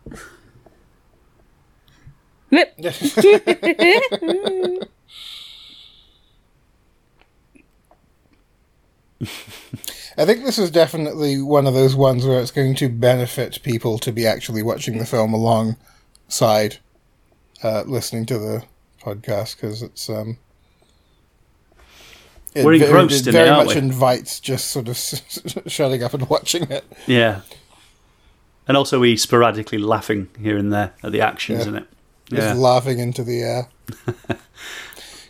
I think this is definitely one of those ones where it's going to benefit people to be actually watching the film alongside uh, listening to the podcast because it's um. It
We're engrossed
it
it,
very
aren't
much
we?
invites just sort of shutting up and watching it.
yeah. And also, we sporadically laughing here and there at the actions
Yeah.
in it.
Just
Yeah.
laughing into the air.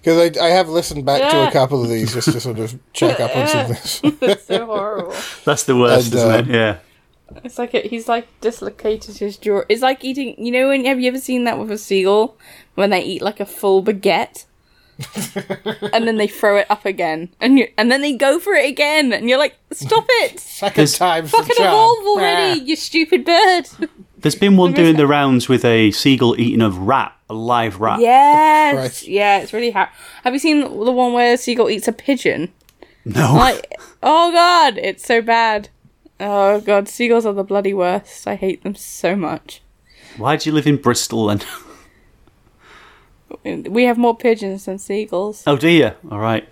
Because I, I have listened back to a couple of these just to sort of check up on some things.
It's so horrible.
That's the worst,
And,
isn't
uh,
it? Yeah.
It's like it, he's like dislocated his jaw. It's like eating. You know, when have you ever seen that with a seagull when they eat like a full baguette, and then they throw it up again, and you and then they go for it again, and you're like, stop it!
Second
There's-
time's the
Fucking evolve already, you stupid bird!
There's been one doing the rounds with a seagull eating a rat, a live rat.
yes,
Christ.
yeah, it's really hard. Have you seen the one where a seagull eats a pigeon?
No.
Like, oh god, it's so bad. Oh god, seagulls are the bloody worst. I hate them so much.
Why do you live in Bristol then?
We have more pigeons than seagulls.
Oh dear. All right.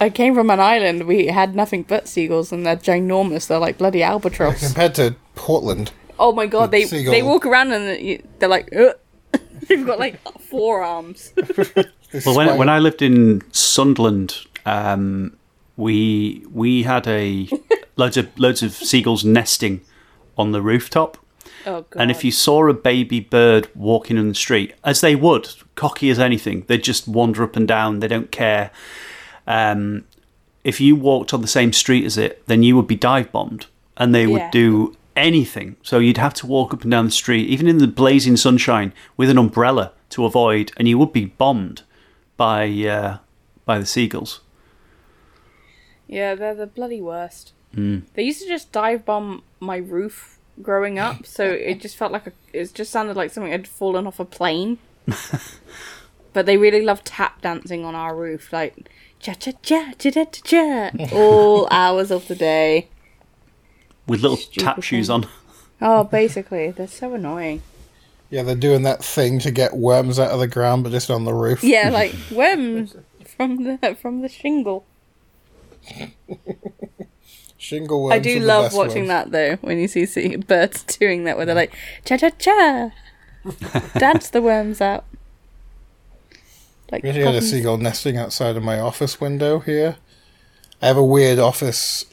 I came from an island. We had nothing but seagulls, and they're ginormous. They're like bloody albatross.
Compared to Portland,
Oh my god, they
Seagull.
they walk around and they're like, Ugh. they've got like four arms.
Well, when when I lived in Sunderland, um, we we had a loads of loads of seagulls nesting on the rooftop.
Oh god.
And if you saw a baby bird walking in the street, as they would, cocky as anything, they'd just wander up and down. They don't care. Um, if you walked on the same street as it, then you would be dive bombed, and they would
Yeah.
do anything. So you'd have to walk up and down the street, even in the blazing sunshine, with an umbrella to avoid, and you would be bombed by uh, by the seagulls.
Yeah, they're the bloody worst. They used to just dive bomb my roof growing up, so it just felt like a, it just sounded like something had fallen off a plane. but they really love tap dancing on our roof, like cha cha cha cha cha cha cha, all hours of the day.
With little
Stupid
tap shoes
thing.
on.
Oh, basically, they're so annoying.
Yeah, they're doing that thing to get worms out of the ground, but just on the roof.
Yeah, like worms from the from the shingle.
Shingle worms.
I do
are the
love
best
watching
worms.
that though. When you see, see birds doing that, where they're like cha cha cha, dance the worms out. Like
We actually had a seagull nesting outside of my office window here. I have a weird office.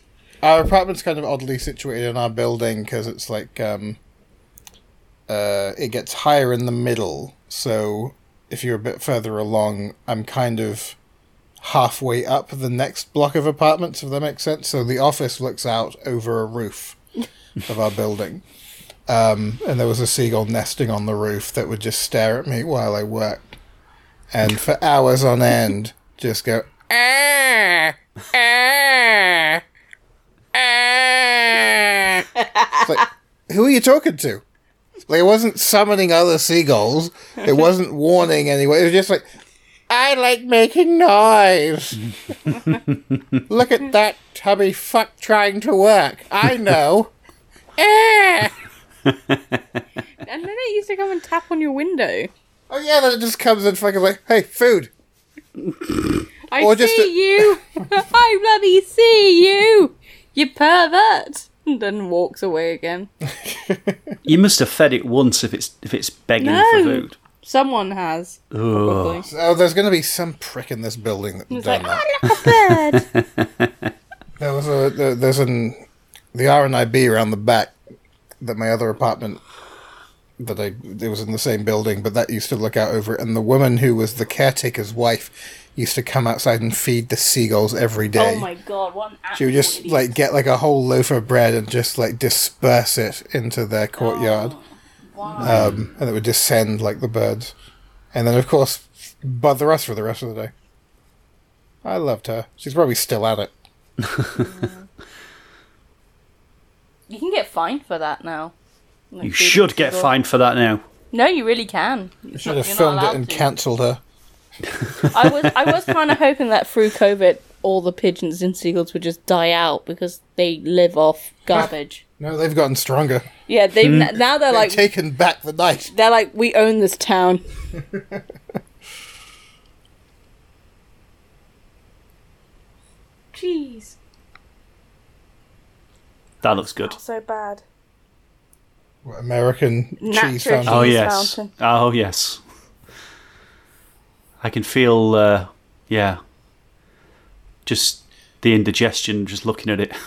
Our apartment's kind of oddly situated in our building because it's like um, uh, it gets higher in the middle. So if you're a bit further along, I'm kind of halfway up the next block of apartments. If that makes sense. So the office looks out over a roof of our building. Um, and there was a seagull nesting on the roof that would just stare at me while I worked and for hours on end just go "Ah, ah, ah." Like, who are you talking to like it wasn't summoning other seagulls it wasn't warning anyone it was just like i like making noise look at that tubby fuck trying to work i know Ah.
And then it used to come and tap on your window.
Oh yeah then it just comes and fucking like hey food
I
Or
see
a-
you. I bloody see you. You pervert. And then walks away again.
You must have fed it once if it's if it's begging
No.
for food.
Someone has. Probably.
oh there's going to be some prick in this building that
It's
done
like, oh,
that
oh, look a bird.
There was a there, there's an the R and IB around the back that my other apartment that I it was in the same building, but that used to look out over it. And the woman who was the caretaker's wife used to come outside and feed the seagulls every day.
oh my god, what
she would just
actual
like get like a whole loaf of bread and just like disperse it into their courtyard, um, and it would just send like the birds, and then of course bother us for the rest of the day. I loved her. She's probably still at it.
You can get fined for that now. Like
You should get
people.
fined for that now.
No, you really can.
You should have filmed it and cancelled her.
I was I was kind of hoping that through COVID, all the pigeons and seagulls would just die out because they live off garbage.
No, they've gotten stronger.
yeah, they've hmm. now they're
They've
like
taken back the night.
they're like we own this town. Jeez,
That looks good.
so bad.
What, American
Natural
cheese fountain.
Oh yes.
fountain.
Oh yes. I can feel uh yeah. Just the indigestion just looking at it.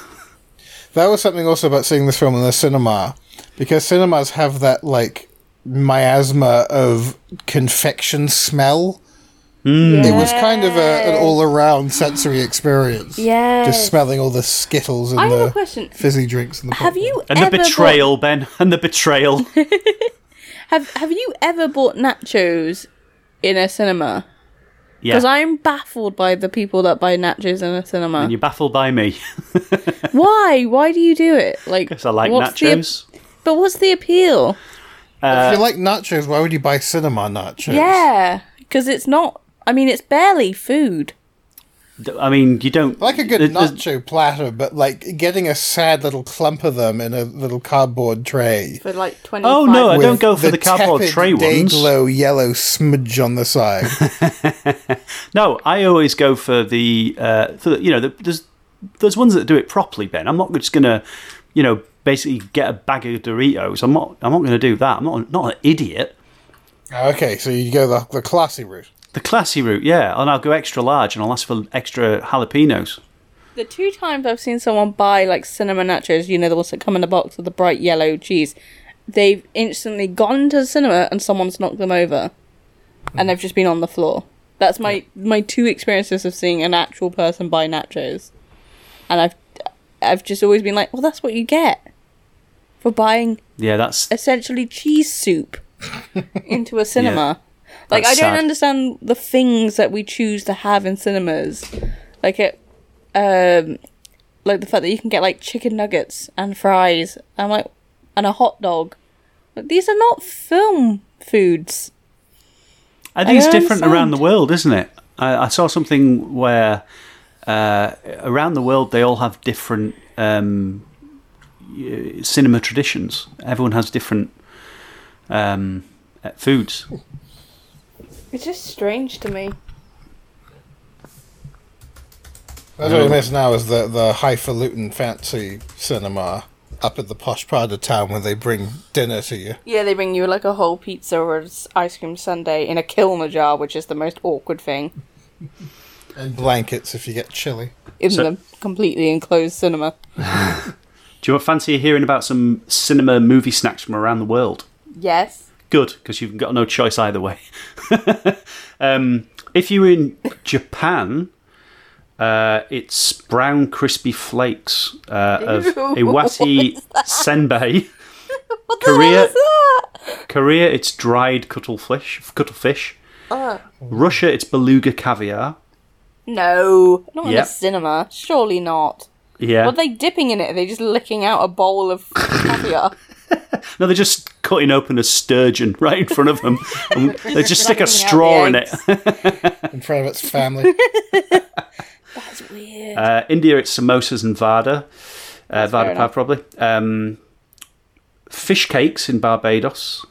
That was something also about seeing this film in the cinema, because cinemas have that like miasma of confection smell. Mm. It was kind of a, an all-around sensory experience.
Yes.
just smelling all the skittles and
I have a
the
question.
fizzy drinks and the
Have
popcorn.
you
And
ever
the betrayal, Ben. And the betrayal.
Bought, have Have you ever bought nachos in a cinema? Yeah. Because
yeah.
I'm baffled by the people that buy nachos in a cinema.
And you're baffled by me.
Why? Why do you do it? Like,
Because I like
what's the-
nachos.
but what's the appeal?
Uh, if you like nachos, why would you buy cinema nachos?
Yeah, because it's not. I mean, it's barely food.
I mean, you don't
like a good
there- there's-
nacho platter, but like getting a sad little clump of them in a little cardboard tray.
For like twenty.
Oh, no, I don't go for the cardboard tray ones.
Day-glow yellow smudge on the side.
No, I always go for the uh, for the, you know the, there's there's ones that do it properly. Ben, I'm not just gonna you know basically get a bag of Doritos. I'm not I'm not gonna do that. I'm not not an idiot.
okay, so you go the, the classy route.
The classy route, yeah, and I'll go extra large and I'll ask for extra jalapenos.
The two times I've seen someone buy like cinema nachos, you know, the ones that come in a box with the bright yellow cheese, they've instantly gone to the cinema and someone's knocked them over, and they've just been on the floor. That's my my two experiences of seeing an actual person buy nachos, and I've I've just always been like, well, that's what you get for buying
Yeah, that's
essentially cheese soup into a cinema. Like
That's
I don't
sad.
understand the things that we choose to have in cinemas. Like it um, like the fact that you can get like chicken nuggets and fries and like and a hot dog. But these are not film foods.
I think
I
it's different
understand.
around the world, isn't it? I, I saw something where uh, around the world they all have different um, cinema traditions. Everyone has different um, uh, foods.
It's just strange to me.
That's what we miss now is the, the highfalutin fancy cinema up at the posh part of town where they bring dinner to you.
Yeah, they bring you like a whole pizza or ice cream sundae in a kilner jar, which is the most awkward thing
And blankets if you get chilly.
in
So-
the completely enclosed cinema.
Do you want fancy hearing about some cinema movie snacks from around the world?
Yes.
Good, because you've got no choice either way. um, if you're in Japan, uh, it's brown crispy flakes uh, of
Ew,
iwati
what is that?
senbei.
What
Korea-
the hell is that?
Korea, it's dried cuttlefish. Cuttlefish.
Uh,
Russia, it's beluga caviar.
no, not in
Yep.
a cinema. Surely not.
Yeah.
What are they dipping in it? Are they just licking out a bowl of caviar?
No, they're just cutting open a sturgeon right in front of them. and they just stick a straw in it.
in front of its family.
That's weird.
Uh, India, it's samosas and vada. Uh, vada pav, probably. Um, fish cakes in Barbados.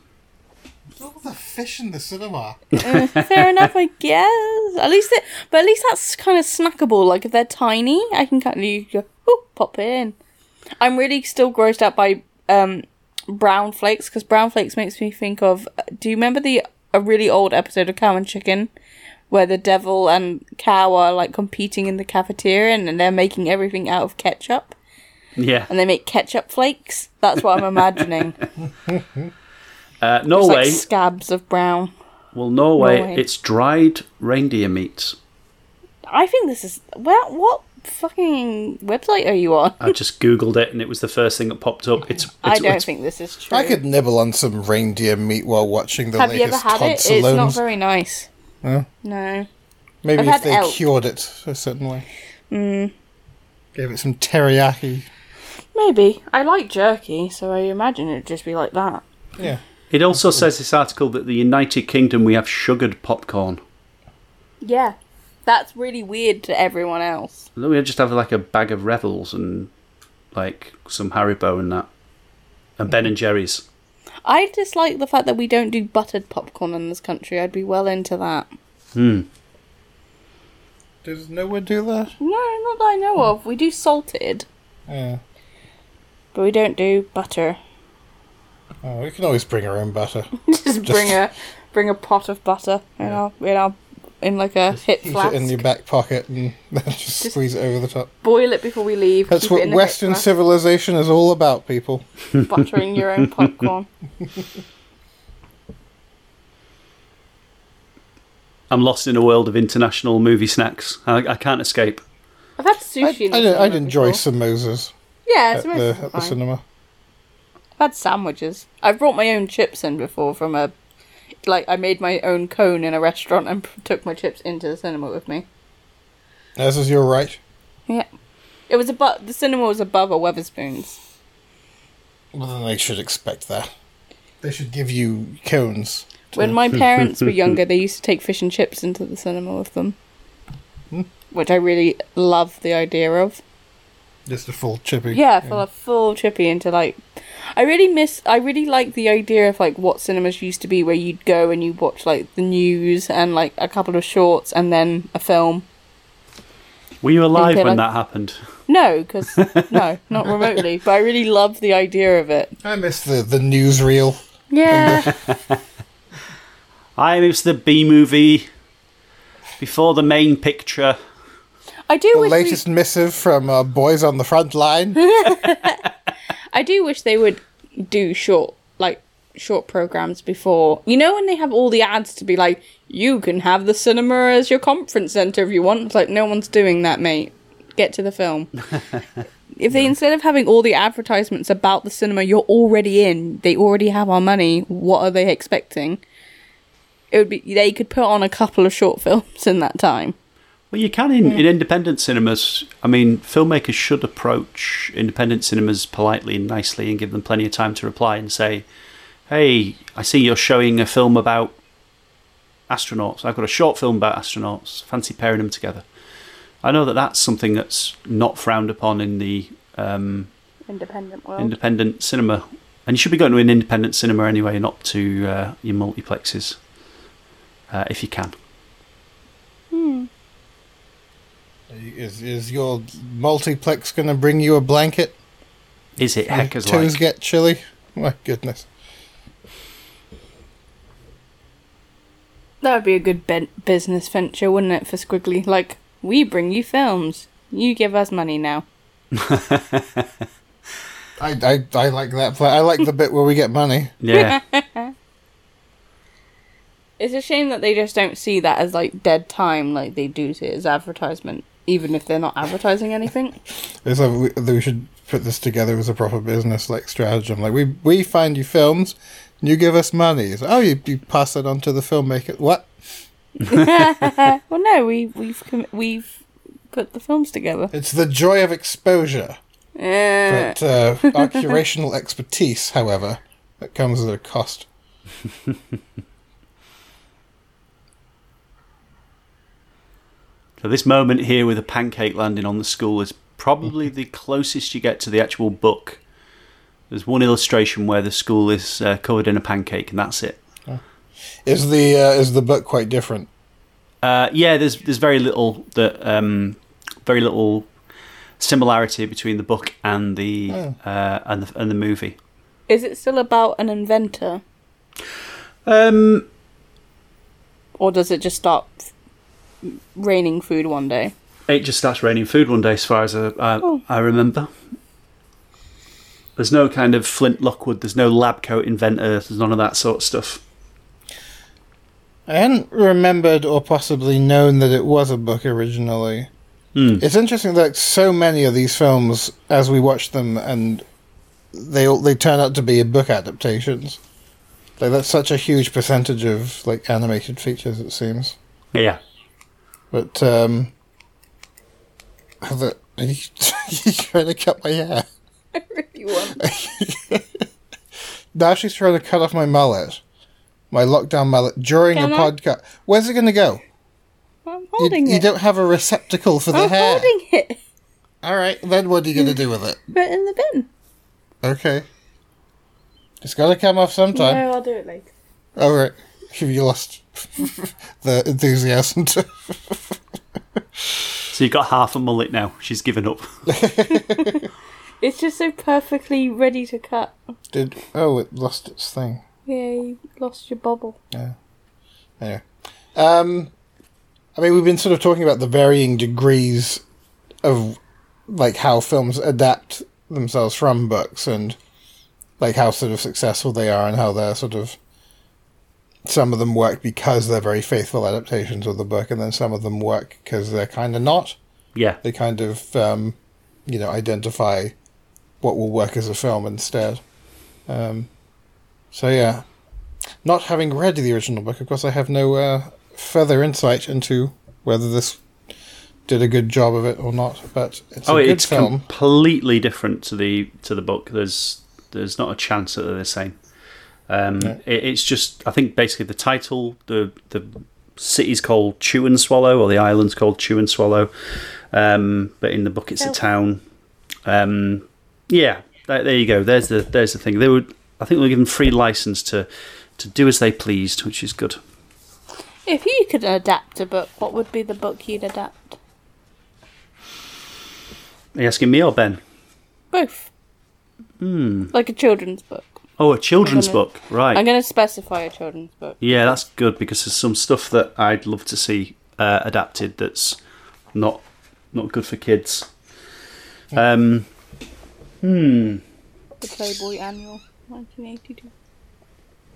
All the fish in the cinema.
Uh, fair enough, I guess. At least, it, but at least that's kind of snackable. Like if they're tiny, I can kind of you go, ooh, pop it in. I'm really still grossed out by um, brown flakes because brown flakes makes me think of. Do you remember the a really old episode of Cow and Chicken? Where the devil and cow are like competing in the cafeteria and, and they're making everything out of ketchup
Yeah.
and they make ketchup flakes. That's what I'm imagining.
Uh, Norway,
like scabs of brown.
well, Norway,
Norway.
it's dried reindeer meat.
I think this is well. What fucking website are you on?
I just googled it and it was the first thing that popped up. It's, it's
I don't
it's-
think this is true.
I could nibble on some reindeer meat while watching the
Have you ever
latest
had
Todd
it? It's not very nice.
Huh?
No.
Maybe
I've
if they
elk.
cured it a certain way.
Mm,
Gave it some teriyaki.
maybe. I like jerky, so I imagine it'd just be like that.
Yeah.
It also says this article that the United Kingdom we have sugared popcorn.
Yeah. That's really weird to everyone else.
We just have like a bag of Revels and like some Haribo and that, and Ben and Jerry's.
I dislike the fact that we don't do buttered popcorn in this country. I'd be well into that.
Hmm.
Does no one do that?
No, not that I know of. We do salted,
Yeah.
but we don't do butter.
Oh, we can always bring our own butter.
just bring a bring a pot of butter in our in our in like a hip
Keep
flask.
it in your back pocket and then just,
Just-
squeeze it over the top.
Boil it before we leave.
That's what Western civilization is all about, people.
buttering your own popcorn.
I'm lost in a world of international movie snacks. I, I can't escape.
I've had
I,
sushi. in the
I'd,
cinema
I'd enjoy
before.
samosas
Yeah,
at
samosas
the, at the cinema.
I've had sandwiches. I've brought my own chips in before from a. Like, I made my own cone in a restaurant and p- took my chips into the cinema with me.
As is your right.
Yeah. It was above. The cinema was above a Wetherspoons.
Well, then they should expect that. They should give you cones.
When my parents were younger, they used to take fish and chips into the cinema with them.
Hmm.
Which I really love the idea of.
Just a full chippy.
Yeah, for a full chippy into like. I really miss. I really like the idea of like what cinemas used to be, where you'd go and you watch like the news and like a couple of shorts and then a film.
Were you alive when
like-
that happened?
No, because no, not remotely. But I really love the idea of it.
I miss the, the newsreel.
Yeah,
I it was the B movie before the main picture.
I do
The
wish.
latest missive from uh, Boys on the Front Line.
I do wish they would do short, like short programs before. You know when they have all the ads to be like, you can have the cinema as your conference center if you want. It's like no one's doing that, mate. Get to the film. if they instead of having all the advertisements about the cinema you're already in, they already have our money. What are they expecting? It would be they could put on a couple of short films in that time.
Well, you can in, in independent cinemas. I mean, filmmakers should approach independent cinemas politely and nicely and give them plenty of time to reply and say, "Hey, I see you're showing a film about astronauts. I've got a short film about astronauts. Fancy pairing them together." I know that that's something that's not frowned upon in the um,
Independent world.
independent cinema, and you should be going to an independent cinema anyway, not to uh, your multiplexes, uh, if you can.
Is is your multiplex going to bring you a blanket?
Is it heck as
Toes
like?
get chilly. My goodness.
that would be a good ben- business venture, wouldn't it, for Squiggly? Like, we bring you films. You give us money now.
I, I, I like that. Play. I like the bit where we get money.
Yeah.
It's a shame that they just don't see that as like dead time, like they do see it as advertisement, even if they're not advertising anything.
It's like we, we should put this together as a proper business like stratagem. Like we we find you films, and you give us money. Oh, you, you pass it on to the filmmaker. What?
Well, no, we we've com- we've put the films together.
It's the joy of exposure.
Uh,
But uh, our curational expertise, however, that comes at a cost.
So this moment here with a pancake landing on the school is probably the closest you get to the actual book. There's one illustration where the school is uh, covered in a pancake, and that's it.
Is the uh, is the book quite different?
Uh, yeah, there's there's very little that um, very little similarity between the book and the uh, and the and the movie.
is it still about an inventor,
Um,
or does it just stop raining food one day?
it just starts raining food one day, as far as I, I,
Oh.
I remember. There's no kind of Flint Lockwood. There's no lab coat inventor. There's none of that sort of stuff.
I hadn't remembered or possibly known that it was a book originally.
Hmm.
It's interesting that so many of these films, as we watch them, and they all they turn out to be book adaptations. Like that's such a huge percentage of like animated features, it seems.
Yeah.
But um, are you, you trying to cut my hair?
I really want.
Now she's trying to cut off my mullet, my lockdown mullet during
Can
a
I?
podcast. Where's it going to go?
I'm holding
you
it.
You don't have a receptacle for the
I'm
hair.
holding it.
All right, then what are you going to do with it?
Put it in the bin.
Okay. It's got to come off sometime.
No, I'll do it later.
All right. Have you lost the enthusiasm? To...
So you've got half a mullet now. She's given up.
It's just so perfectly ready to cut.
Did oh, it lost its thing.
Yeah, you lost your bubble. Yeah.
Anyway, um, I mean, we've been sort of talking about the varying degrees of like how films adapt themselves from books and like how sort of successful they are and how they're sort of some of them work because they're very faithful adaptations of the book and then some of them work because they're kind of not
Yeah.
they kind of um, you know identify what will work as a film instead um, so yeah not having read the original book of course i have no uh, further insight into whether this did a good job of it or not but it's
oh,
a good
it's
film
completely different to the to the book. There's there's not a chance that they're the same. Um,
Yeah.
it, it's just I think basically the title, the the city's called Chew and Swallow, or the island's called Chew and Swallow, um, but in the book it's a
Oh.
town. Um, yeah, there, there you go. There's the there's the thing. They were I think they were given free license to to do as they pleased, which is good.
If you could adapt a book, what would be the book you'd adapt?
Are you asking me or Ben?
Both. Hmm. Like a children's book.
Oh, a children's
gonna-
book, right?
I'm going to specify a children's book.
Yeah, that's good because there's some stuff that I'd love to see uh, adapted that's not not good for kids. Um, hmm.
The Playboy Annual, 1982.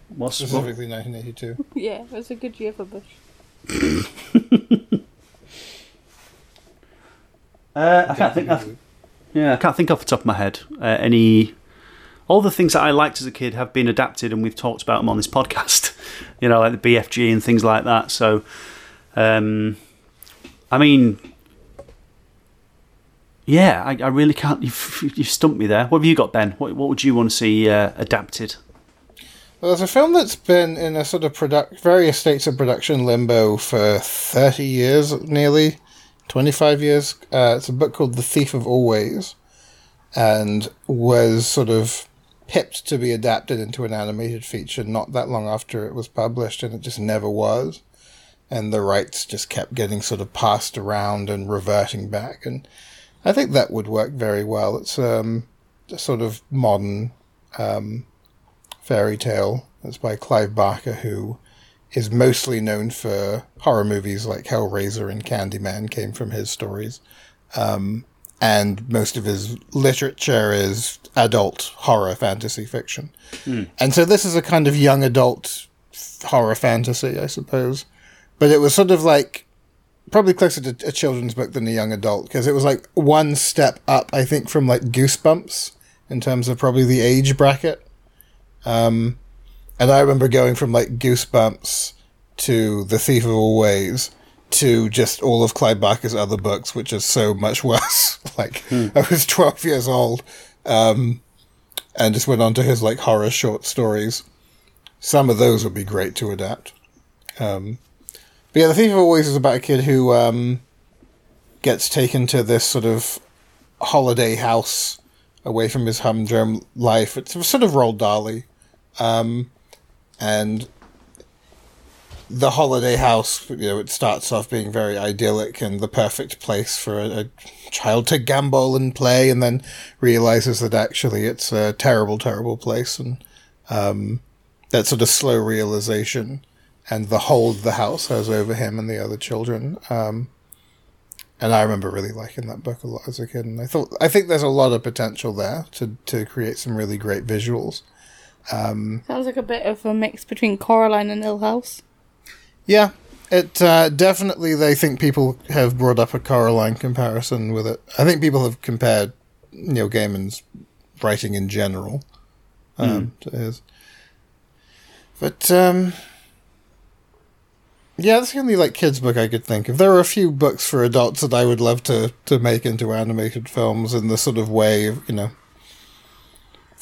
What's what,
specifically 1982
yeah, it was a good year for Bush.
uh, I can't think. Of, yeah, I can't think off the top of my head uh, any. All the things that I liked as a kid have been adapted, and we've talked about them on this podcast. You know, like the BFG and things like that. So, um, I mean, yeah, I, I really can't. You've, you've stumped me there. What have you got, Ben? What, what would you want to see uh, adapted?
Well, there's a film that's been in a sort of product, various states of production limbo for 30 years, nearly 25 years. Uh, it's a book called The Thief of Always, and was sort of pipped to be adapted into an animated feature not that long after it was published, and it just never was. And the rights just kept getting sort of passed around and reverting back, and I think that would work very well. It's um, a sort of modern um, fairy tale. It's by Clive Barker, who is mostly known for horror movies like Hellraiser and Candyman, came from his stories. Um, and most of his literature is adult horror fantasy fiction. And so this is a kind of young adult horror fantasy, I suppose. But it was sort of like probably closer to a children's book than a young adult because it was like one step up, I think, from like Goosebumps in terms of probably the age bracket. Um, and I remember going from like Goosebumps to The Thief of Always to just all of Clive Barker's other books, which are so much worse. like I was 12 years old, um, and just went on to his like horror short stories. Some of those would be great to adapt. Um, but yeah, The Thief of Always is about a kid who um, gets taken to this sort of holiday house away from his humdrum life. It's sort of Roald Dahl. Um, and the holiday house, you know, it starts off being very idyllic and the perfect place for a, a child to gambol and play, and then realizes that actually it's a terrible, terrible place. And um, that sort of slow realization and the hold the house has over him and the other children. Um, and I remember really liking that book a lot as a kid, and I thought I think there's a lot of potential there to to create some really great visuals.
Sounds like a bit of a mix between Coraline and Hill House.
Yeah, it uh, definitely. They think people have brought up a Coraline comparison with it. I think people have compared Neil Gaiman's writing in general um, to his. But um, yeah, that's the only like kids book I could think of. There are a few books for adults that I would love to to make into animated films in the sort of way of you know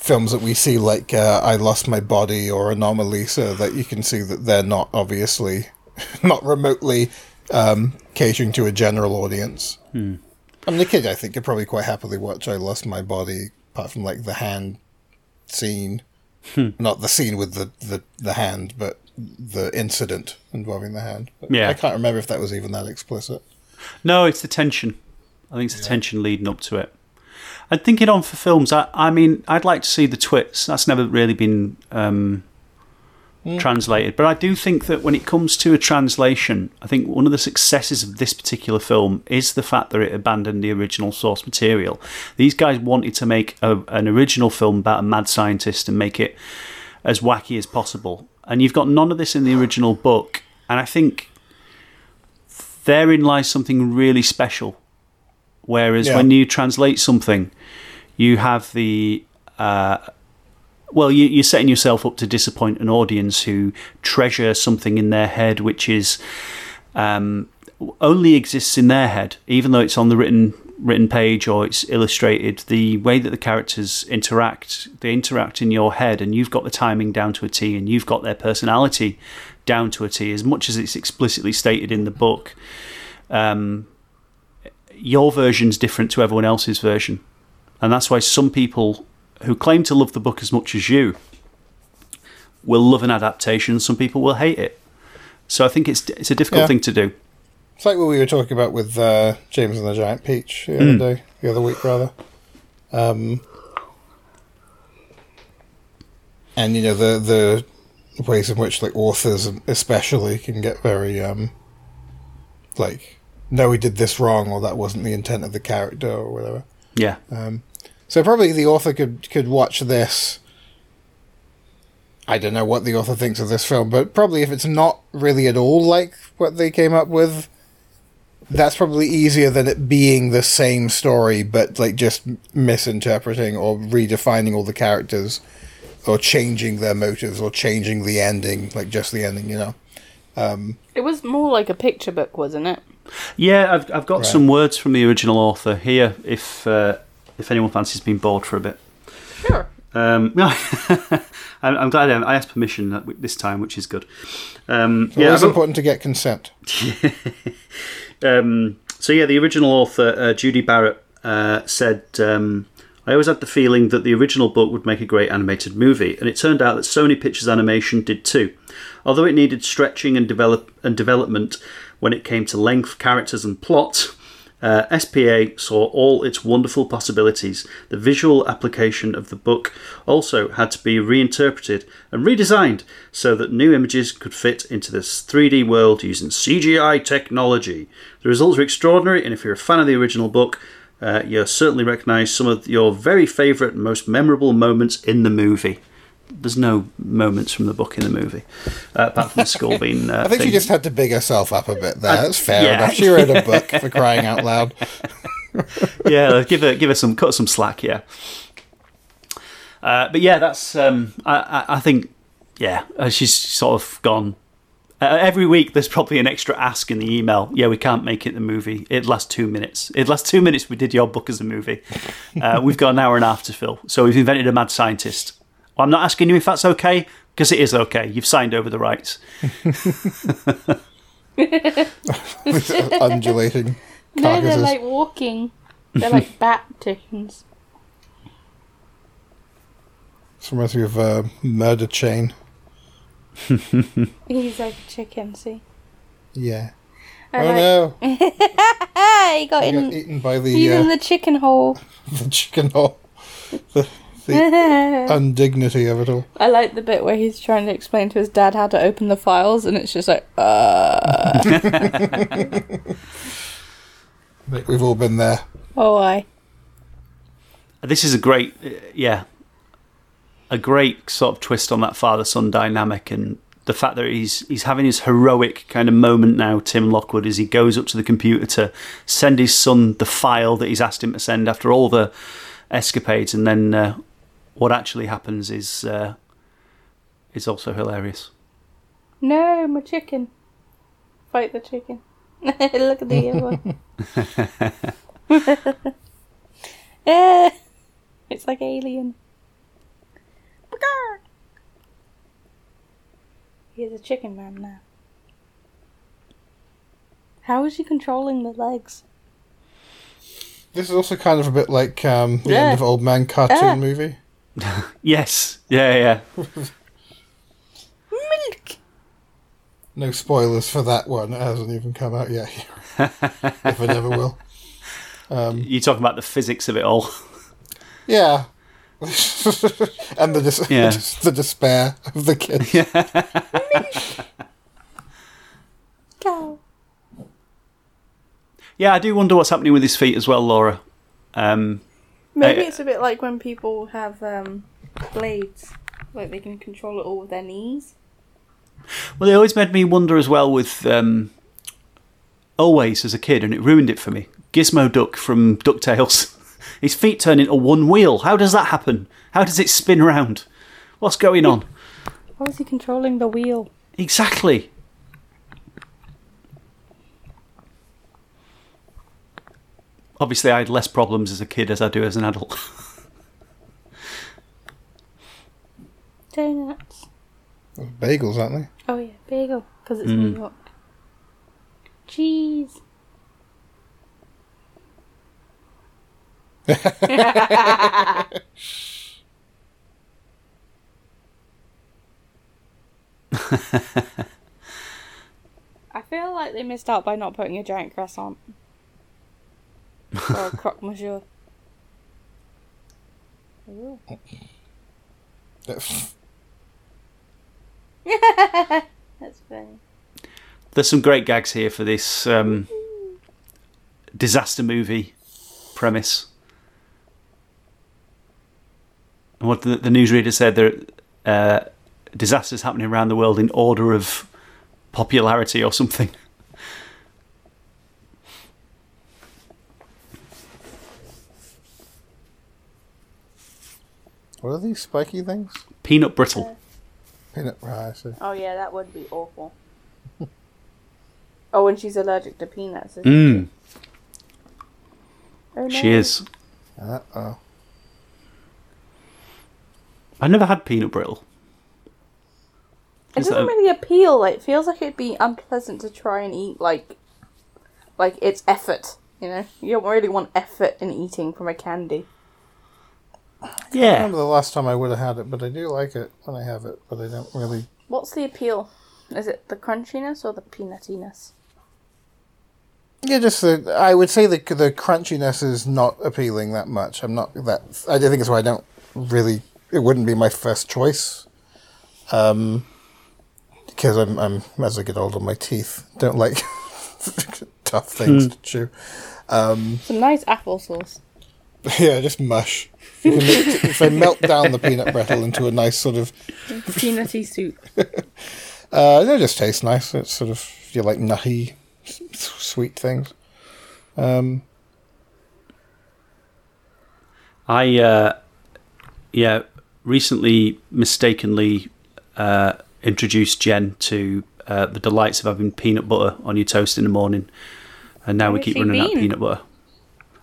films that we see like uh, I Lost My Body or Anomalisa that you can see that they're not obviously not remotely um, catering to a general audience. I mean, the kid I think could probably quite happily watch I Lost My Body, apart from like the hand scene, not the scene with the, the the hand, but the incident involving the hand. But
Yeah.
I can't remember if that was even that explicit.
No, it's the tension. I think it's the tension leading up to it. And thinking on for films, I, I mean, I'd like to see the twits. That's never really been um, translated. But I do think that when it comes to a translation, I think one of the successes of this particular film is the fact that it abandoned the original source material. These guys wanted to make a, an original film about a mad scientist and make it as wacky as possible. And you've got none of this in the original book. And I think therein lies something really special. Whereas
Yeah.
when you translate something, you have the uh, well, you, you're setting yourself up to disappoint an audience who treasure something in their head, which is um, only exists in their head, even though it's on the written written page or it's illustrated. The way that the characters interact, they interact in your head, and you've got the timing down to a T, and you've got their personality down to a T, as much as it's explicitly stated in the book. Um, your version's different to everyone else's version, and that's why some people who claim to love the book as much as you will love an adaptation. Some people will hate it. So I think it's it's a difficult
Yeah.
thing to do.
It's like what we were talking about with uh, James and the Giant Peach the other day, the other week rather. Um, and you know the the ways in which like authors especially can get very um, like no we did this wrong or that wasn't the intent of the character or whatever.
Yeah, um,
So probably the author could could watch this. I don't know what the author thinks of this film, but probably if it's not really at all like what they came up with, that's probably easier than it being the same story, but like just misinterpreting or redefining all the characters, or changing their motives, or changing the ending, like just the ending, you know.
Um, it was more like a picture book, wasn't it?
Yeah, I've I've got
Right.
some words from the original author here. If uh, if anyone fancies being bored for a bit.
Sure.
Um, I'm, I'm glad I I asked permission this time, which is good. Um,
It's
yeah,
always
I've-
important to get consent.
um, so yeah, the original author uh, Judi Barrett uh, said, um, "I always had the feeling that the original book would make a great animated movie, and it turned out that Sony Pictures Animation did too. Although it needed stretching and develop and development when it came to length, characters, and plot." Uh, SPA saw all its wonderful possibilities. The visual application of the book also had to be reinterpreted and redesigned so that new images could fit into this 3D world using CGI technology. The results are extraordinary, and if you're a fan of the original book, uh, you'll certainly recognise some of your very favourite and most memorable moments in the movie. There's no moments from the book in the movie, uh, apart from the skull being. Uh,
I think she
thing.
just had to big herself up a bit there. That's fair
yeah.
enough. She wrote a book for crying out loud.
yeah, give her give her some cut some slack. Yeah, uh, but yeah, that's um, I, I I think yeah, uh, she's sort of gone. Uh, every week, there's probably an extra ask in the email. Yeah, we can't make it the movie. It lasts two minutes. It lasts two minutes. We did your book as a movie. Uh, we've got an hour and a half to fill. So we've invented a mad scientist. Well, I'm not asking you if that's okay because it is okay. You've signed over the rights.
Undulating
No, they're like walking. They're like bat chickens.
This reminds me of uh, Murder Chain.
He's like a chicken, see?
Yeah.
I
oh
like-
no!
He got
He
in.
got eaten by the.
He's
the,
in
uh,
the chicken hole.
the chicken hole. The, the
I
undignity of it all.
I like the bit where he's trying to explain to his dad how to open the files, and it's just like, uh.
I think we've all been there.
oh, I.
This is a great, uh, yeah, a great sort of twist on that father-son dynamic, and the fact that he's he's having his heroic kind of moment now, Tim Lockwood, as he goes up to the computer to send his son the file that he's asked him to send after all the escapades, and then uh, what actually happens is uh, is also hilarious.
No, my chicken. Fight the chicken. Look at the other one. It's like Alien. He's a chicken man now. How is he controlling the legs?
This is also kind of a bit like um, the
Yeah.
end of Old Man cartoon
Ah.
movie.
Yes, yeah, yeah.
Milk!
No spoilers for that one. It hasn't even come out yet. if it ever will. Um,
You're talking about the physics of it all.
yeah. and the, dis-
Yeah.
the despair of the kids.
Cow.
Yeah, I do wonder what's happening with his feet as well, Laura. Um,
Maybe
Uh,
it's a bit like when people have um, blades. Like they can control it all with their knees.
Well, it always made me wonder as well with um, Always as a kid, and it ruined it for me. Gizmo Duck from DuckTales. His feet turn into one wheel. How does that happen? How does it spin around? What's going on?
How is he controlling the wheel?
Exactly. Obviously, I had less problems as a kid as I do as an adult.
Donuts.
Bagels, aren't they?
Oh yeah, bagel because it's
Mm.
New York. Cheese. I feel like they missed out by not putting a giant croissant. Or a croque monsieur. Ooh. That's funny.
There's some great gags here for this um, disaster movie premise. And what the, the newsreader said, there uh, disasters happening around the world in order of popularity or something.
What are these spiky things?
Peanut brittle.
Peanut. Right, I see.
Oh yeah, that would be awful. Oh, and she's allergic to peanuts. isn't
Mm,
she? Oh, no.
she is.
Uh oh.
I never had peanut brittle.
It doesn't
that-
really appeal. Like, it feels like it'd be unpleasant to try and eat. Like, like it's effort. You know, you don't really want effort in eating from a candy.
I
Yeah.
remember the last time I would have had it, but I do like it when I have it, but I don't really.
What's the appeal? Is it the crunchiness or the peanutiness?
Yeah, just the. I would say the the crunchiness is not appealing that much. I'm not that. I think it's why I don't really. It wouldn't be my first choice. Um, because I'm I'm as I get older, my teeth don't like tough things to chew.
Some nice applesauce.
Yeah, just mush. If, you can make- if I melt down the peanut brittle into a nice sort of,
Peanutty soup.
uh, it just tastes nice. It's sort of you like nutty, s- sweet things. Um,
I uh, yeah recently mistakenly uh, introduced Jen to uh, the delights of having peanut butter on your toast in the morning, and now we keep
she
running out of peanut butter.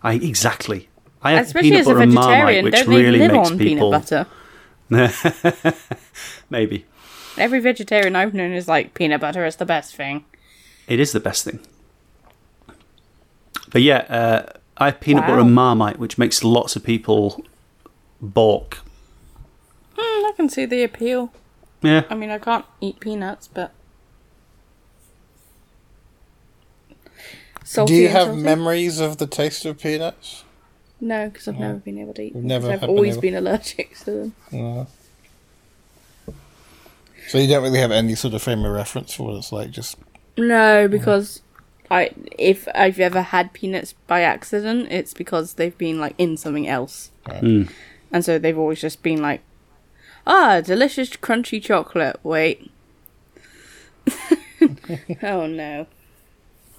I exactly. I have
Especially
peanut
as a
butter and Marmite,
vegetarian,
which
don't they
really
live
makes
on
people
peanut butter?
maybe
Every vegetarian I've known is like peanut butter is the best thing.
it is the best thing. But yeah, uh, I have peanut butter and Marmite, which makes lots of people balk.
Hmm, I can see the appeal.
Yeah,
I mean, I can't eat peanuts, but. Salty
do you have
salty?
memories of the taste of peanuts?
No, because I've never been able to eat them.
Never
'cause I've
have been
always
able-
been allergic to them.
No. So you don't really have any sort of frame of reference for what it's like. Just
No, because I if I've ever had peanuts by accident, it's because they've been like in something else,
Mm.
and so they've always just been like, ah, delicious crunchy chocolate. Wait. oh no.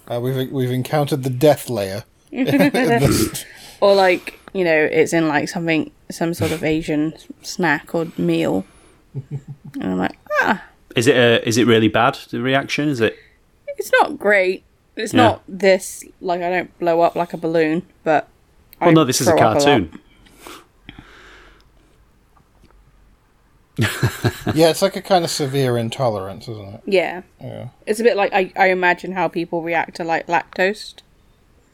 uh, we've we've encountered the death layer. This-
Or like you know, it's in like something, some sort of Asian snack or meal, and I'm like, ah,
is it uh, is it really bad? The reaction is it?
it's not great. It's
Yeah.
not this like I don't blow up like a balloon, but.
Well,
I
no, this is a
throw up
cartoon.
yeah, it's like a kind of severe intolerance, isn't it?
Yeah.
Yeah.
It's a bit like I, I imagine how people react to like lactose.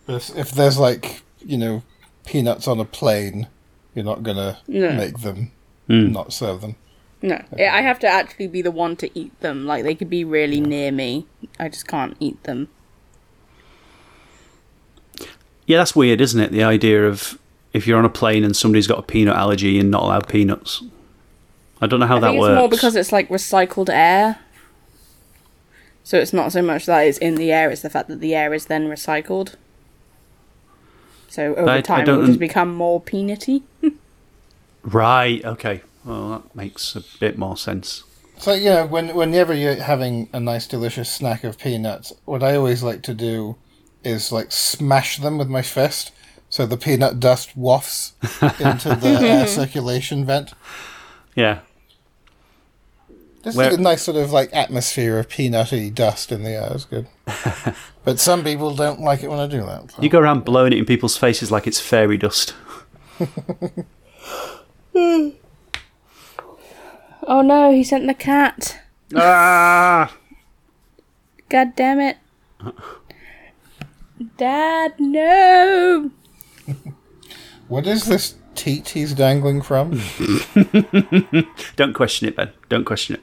If, if there's like you know peanuts on a plane, you're not gonna
No.
make them
Mm.
not serve them.
No, I I have to actually be the one to eat them. Like they could be really near me, I just can't eat them.
Yeah, that's weird, isn't it? The idea of if you're on a plane and somebody's got a peanut allergy and not allowed peanuts. I don't know how
I
that
think
works.
it's more because it's like recycled air. So it's not so much that it's in the air; it's the fact that the air is then recycled. So over
I- I
time, it
don't
will just become more peanutty.
Right. Okay. Well, that makes a bit more sense.
So you know, when whenever you're having a nice, delicious snack of peanuts, what I always like to do is like smash them with my fist, so the peanut dust wafts into the air circulation vent.
Yeah.
Just
Where-
like a nice sort of like atmosphere of peanutty dust in the air is good. but some people don't like it when I do that. so.
You go around blowing it in people's faces like it's fairy dust.
Oh no, he sent the cat.
ah!
God damn it. Dad, no.
What is this teat he's dangling from?
Don't question it, Ben. Don't question it.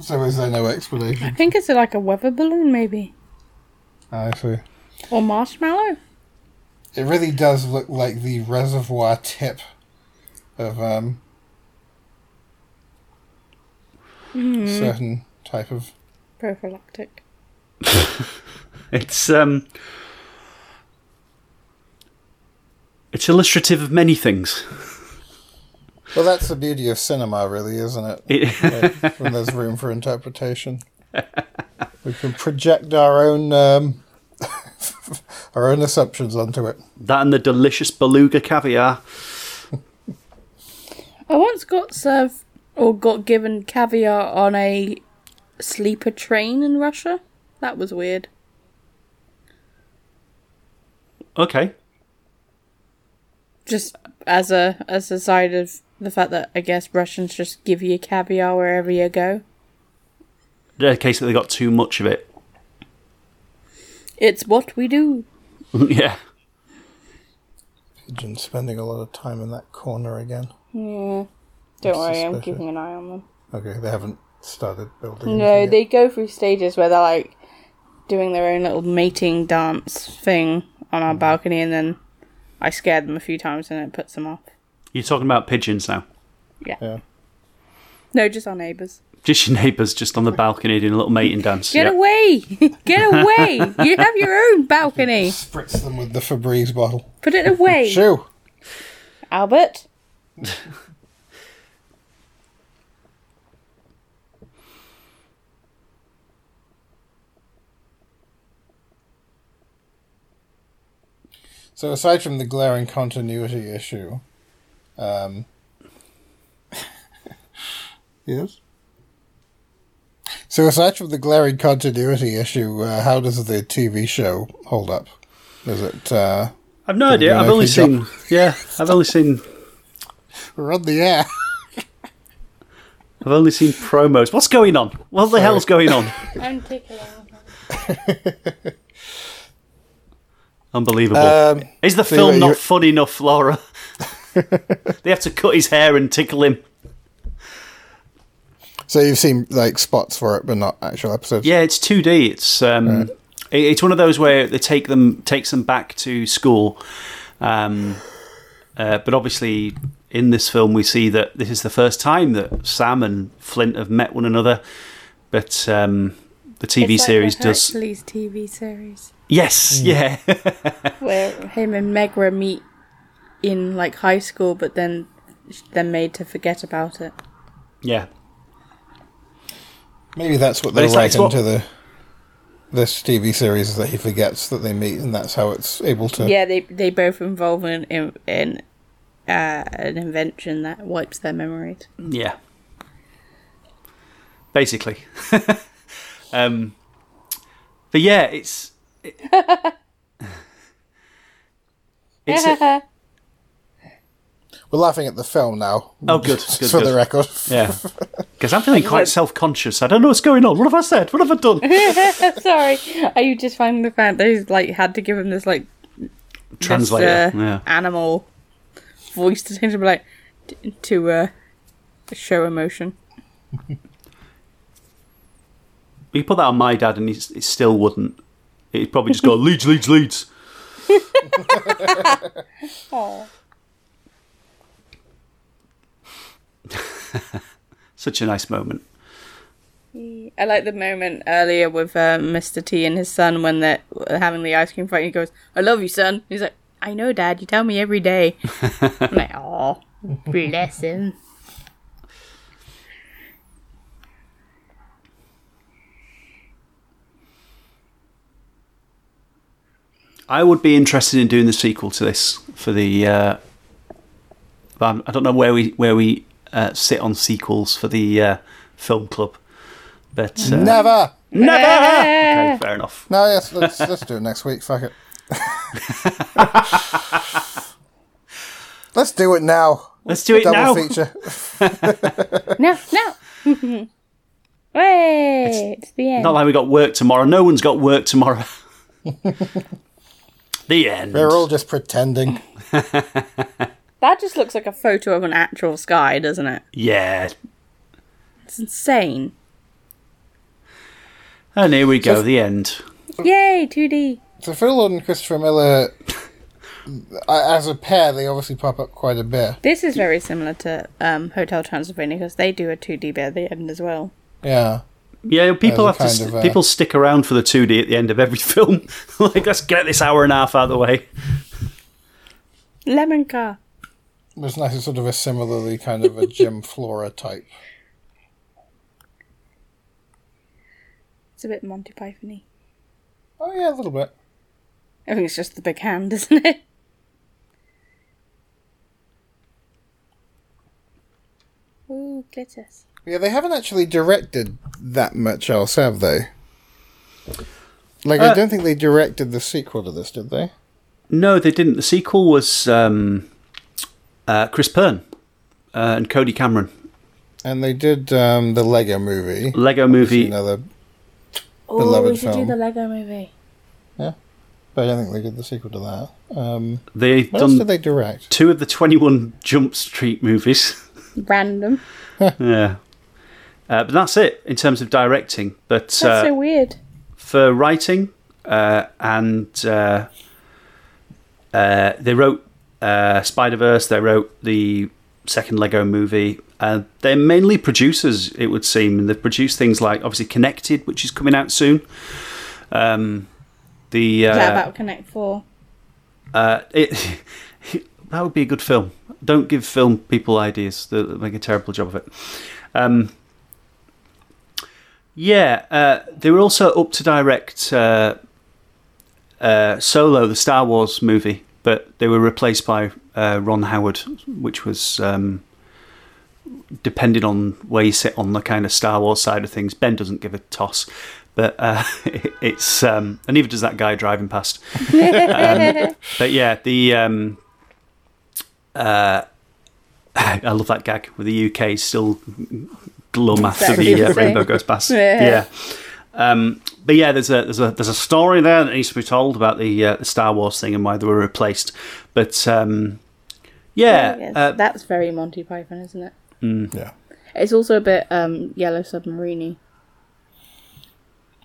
So is there no explanation?
I think it's like a weather balloon, maybe.
I see.
Or marshmallow.
It really does look like the reservoir tip of um certain type of
Prophylactic.
It's um. It's illustrative of many things.
Well that's the beauty of cinema really, isn't it?
It,
Like, when there's room for interpretation. We can project our own um our own assumptions onto it.
that and the delicious beluga caviar.
I once got served or got given caviar on a sleeper train in Russia. That was weird.
Okay.
Just as a as a side of the fact that I guess Russians just give you caviar wherever you go.
The case that they got too much of it.
It's what we do.
yeah.
Pigeon spending a lot of time in that corner again.
Yeah. Don't worry, I'm keeping an eye on them.
Okay, they haven't started building.
No,
anything yet.
they go through stages where they're like doing their own little mating dance thing on our mm. balcony, and then I scared them a few times, and it puts them off.
You're talking about pigeons now.
Yeah.
No, just our neighbours.
Just your neighbours just on the balcony doing a little mating dance.
Get
yeah.
away! Get away! you have your own balcony.
Spritz them with the Febreze bottle.
Put it away,
Shoo!
Albert.
So aside from the glaring continuity issue, um, yes. So aside from the glaring continuity issue, uh, how does the TV show hold up? Is it uh,
I've no idea. I've only
okay job?
seen. Yeah, I've only seen.
we're on the air?
I've only seen promos. What's going on? What the
Sorry.
hell's going on?
I'm tickling.
Unbelievable.
Um,
Is the film
you're-
not funny enough, Laura? they have to cut his hair and tickle him.
so you've seen like spots for it, but not actual episodes.
Yeah, it's 2D. It's um, it- it's one of those where they take them takes them back to school. Um, uh, but obviously, in this film, we see that this is the first time that Sam and Flint have met one another. But um, the TV series does.
Hercules TV series
Yes, yeah,
where him and Megara meet in like high school, but then they're made to forget about it.
yeah.
Maybe that's what they're
it's like- it's
to the this TV series is that he forgets that they meet, and that's how it's able to.
Yeah, they they both involve in in, in uh, an invention that wipes their memories.
Yeah. Basically. um, but yeah, it's. It, it's a,
We're laughing at the film now.
Oh, good, good,
for
good.
the record.
yeah. Because I'm feeling quite self conscious. I don't know what's going on. What have I said? What have I done?
Sorry, are you just finding the fact that he's like had to give him this like
Translator.
this, uh,
yeah.
animal voice to change to be like t- to uh, show emotion.
You put that on my dad and he's, he still wouldn't. He'd probably just go, Leeds, Leeds, Leeds.
Oh,
Such a nice moment.
I like the moment earlier with uh, Mr. T and his son when they're having the ice cream fight. He goes, "I love you, son." He's like, "I know, Dad. You tell me every day." I'm like, "Oh, bless him."
I would be interested in doing the sequel to this for the. Uh, I don't know where we where we uh, sit on sequels for the uh, film club, but uh,
Never.
never. Okay, fair enough.
No, yes, let's let's do it next week. Fuck it. let's do it now.
Let's do it
Double
now.
feature.
No, no. Wait, it's the end.
Not like we got work tomorrow. No one's got work tomorrow. the end.
They're all just pretending.
That just looks like a photo of an actual sky, doesn't it?
Yeah.
It's insane.
And here we go.
So-
the end.
Yay, 2D.
So Phil Lord and Christopher Miller, as a pair, they obviously pop up quite a bit.
This is very similar to um, Hotel Transylvania because they do a 2D bit at the end as well.
Yeah.
Yeah, people have to. st-
of, uh,
people stick around for the two D at the end of every film. like, let's get this hour and a half out of the way.
Lemon car.
It was nice, sort of a similarly kind of a Jim Flora type.
It's a bit Monty Python-y.
Oh yeah, a little bit.
I think it's just the big hand, isn't it? Ooh, glitters.
Yeah, they haven't actually directed that much else, have they? Like,
Uh,
I don't think they directed the sequel to this, did they?
No, they didn't. The sequel was um, uh, Kris Pearn uh, and Cody Cameron.
And they did um, the Lego movie.
Lego movie.
Another,
Oh,
Beloved
we should
film.
do the Lego movie. Yeah.
But I don't think they did the sequel to that. Um,
They've
what else
done
did they direct?
two of the 21 Jump Street movies.
Random.
yeah. Uh, but that's it in terms of directing. But
That's
uh,
so weird.
for writing uh, and uh, uh, they wrote uh, Spider Verse. They wrote the second Lego movie. Uh, they're mainly producers, it would seem, and they've produced things like obviously Connected, which is coming out soon. Um, the
Is that
uh,
about Connect Four?
uh, it that would be a good film. Don't give film people ideas; they they make a terrible job of it. Um, yeah, uh, they were also up to direct uh, uh, Solo, the Star Wars movie, but they were replaced by uh, Ron Howard, which was um, depending on where you sit on the kind of Star Wars side of things. Ben doesn't give a toss. But uh, it's um, and neither does that guy driving past. Um, but yeah, the um, uh, I love that gag with the UK still glum after the uh, rainbow goes past.
Yeah.
yeah. Um, but yeah, there's a there's a there's a story there that needs to be told about the, uh, the Star Wars thing and why they were replaced. But um, yeah,
yes.
uh,
That's very Monty Python, isn't it?
Yeah.
It's also a bit um, Yellow Submarine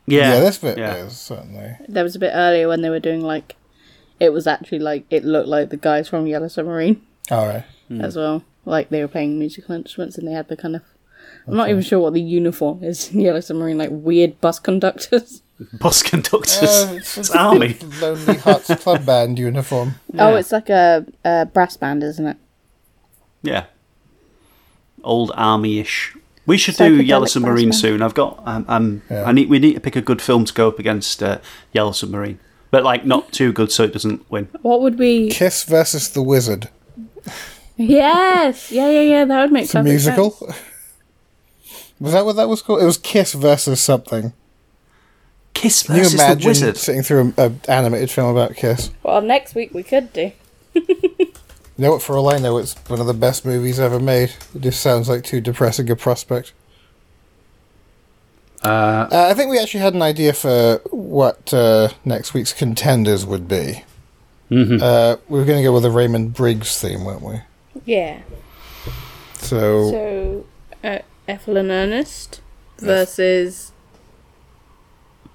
yeah,
Yeah, this bit
yeah.
is, certainly.
There was a bit earlier when they were doing like, it was actually like, it looked like the guys from Yellow Submarine
Alright.
as well. Like they were playing musical instruments and they had the kind of, I'm not even sure what the uniform is in Yellow Submarine, like weird bus conductors.
bus conductors.
Uh,
it's,
it's
army.
Lonely Hearts Club Band uniform.
Oh, it's like a, a brass band, isn't it?
Yeah. Old army-ish. We should do Yellow Submarine
band.
soon. I've got. Um, um,
Yeah.
I need. We need to pick a good film to go up against uh, Yellow Submarine, but like not too good so it doesn't win.
What would we?
Kiss versus the Wizard.
Yes, yeah, yeah, yeah. That would make
It's a musical.
sense.
Was that what that was called? It was Kiss versus something.
Kiss
Can you
versus the
imagine
Wizard.
sitting through an animated film about Kiss?
Well, next week we could do.
You know what? For all I know, it's one of the best movies ever made. It just sounds like too depressing a prospect.
Uh,
Uh, I think we actually had an idea for what uh, next week's contenders would be.
mhm.
Uh, we were going to go with a Raymond Briggs theme, weren't we?
Yeah.
So,
So, uh, Ethel and Ernest versus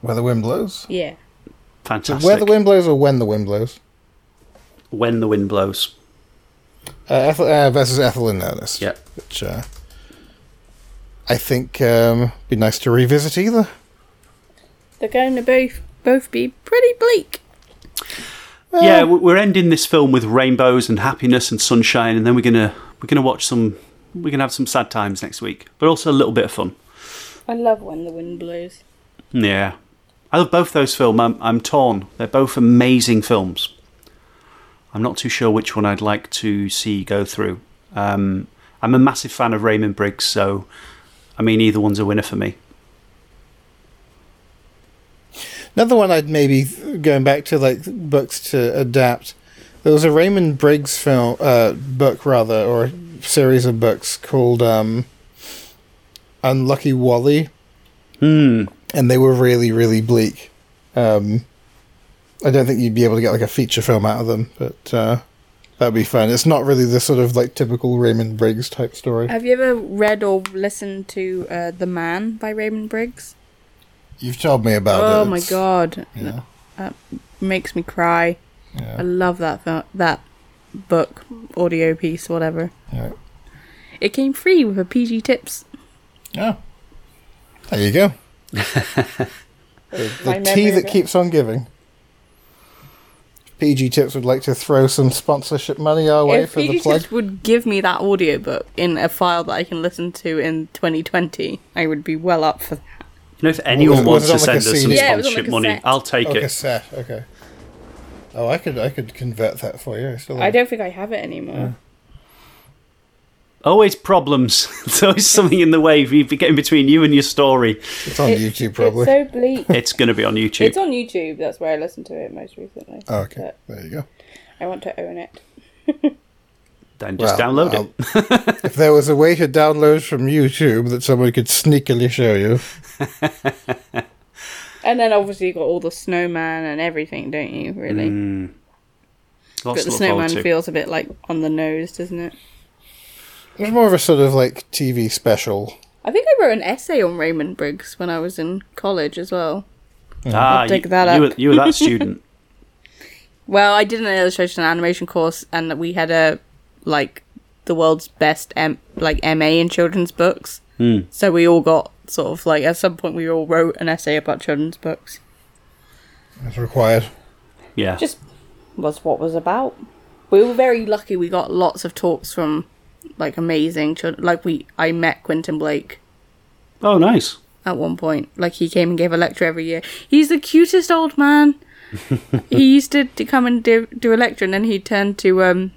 where the wind blows.
yeah.
So
Fantastic.
where the wind blows or when the wind blows?
when the wind blows.
Uh, Ethel, uh, versus Ethel and Ernest.
Yeah.
Which uh, I think um, be nice to revisit either.
They're going to both both be pretty bleak.
yeah, we're ending this film with rainbows and happiness and sunshine, and then we're gonna we're gonna watch some. We're gonna have some sad times next week, but also a little bit of fun.
I love when the wind blows.
Yeah, I love both those films. I'm, I'm torn. They're both amazing films. I'm not too sure which one I'd like to see go through. Um, I'm a massive fan of Raymond Briggs, so I mean either one's a winner for me.
Another one I'd maybe going back to like books to adapt. There was a Raymond Briggs film, uh, book rather, or a series of books called um, Unlucky Wally,
Hmm.
and they were really, really bleak. Um, I don't think you'd be able to get like a feature film out of them, but uh, that'd be fun. It's not really the sort of like typical Raymond Briggs type story.
Have you ever read or listened to uh, The Man by Raymond Briggs?
You've told me about it.
oh my god,
Yeah,
makes me cry. I love that fil- that book, audio piece, whatever.
yeah.
It came free with a PG Tips.
Oh, there you go.
My
The tea that keeps on giving. PG Tips would like to throw some sponsorship money our way
If
for the
PG
plug.
Tips would give me that audiobook in a file that I can listen to in 2020, I would be well up for that.
You know, if anyone
was
wants
it
to
on,
send us some
Yeah, it was on,
sponsorship
like,
money. I'll take
Oh,
it.
cassette. Okay. Oh, I could I could convert that for you. I still
I don't think I have it anymore.
Always problems. There's always something in the way if you get in between you and your story.
It's on YouTube, probably.
It's so bleak.
It's going to be on YouTube.
it's on YouTube. That's where I listened to it most recently.
Oh, okay,
But
there you go.
I want to own it.
then just
Well,
download
I'll-
it.
Um, if there was a way to download from YouTube that someone could sneakily show you,
And then obviously you got all the snowman and everything, don't you? Really.
Mm. Lots
but the
to look forward
snowman feels a bit like on the nose, doesn't it?
it was more of a sort of like TV special.
I think I wrote an essay on Raymond Briggs when I was in college as well.
ah,
I'll dig
you,
that
you were, you were that student.
Well, I did an illustration and animation course, and we had a like the world's best M- like MA in children's books.
Hmm.
So we all got sort of like at some point we all wrote an essay about children's books.
It's required.
Yeah.
Just was what was about. We were very lucky. We got lots of talks from like amazing children. Like we, I met Quentin Blake
oh, nice.
at one point. Like he came and gave a lecture every year. He's the cutest old man. he used to, to come and do do a lecture, and then he turned to um,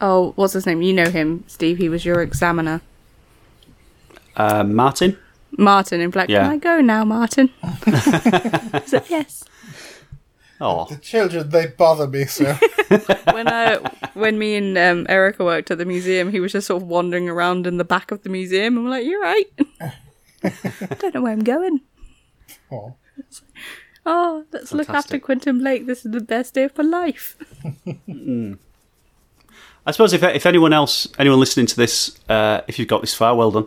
oh, what's his name? You know him, Steve. He was your examiner,
Uh, Martin?
Martin. In fact,
Yeah.
can I go now, Martin? I said yes.
Oh,
The children, they bother me so.
When I when me and um, Erica worked at the museum, he was just sort of wandering around in the back of the museum. and we're like, you're right. I don't know where I'm going.
Aw.
Oh, let's look after
Fantastic.
Quentin Blake. This is the best day of my life.
I suppose if if anyone else, anyone listening to this, uh, if you've got this far, well done.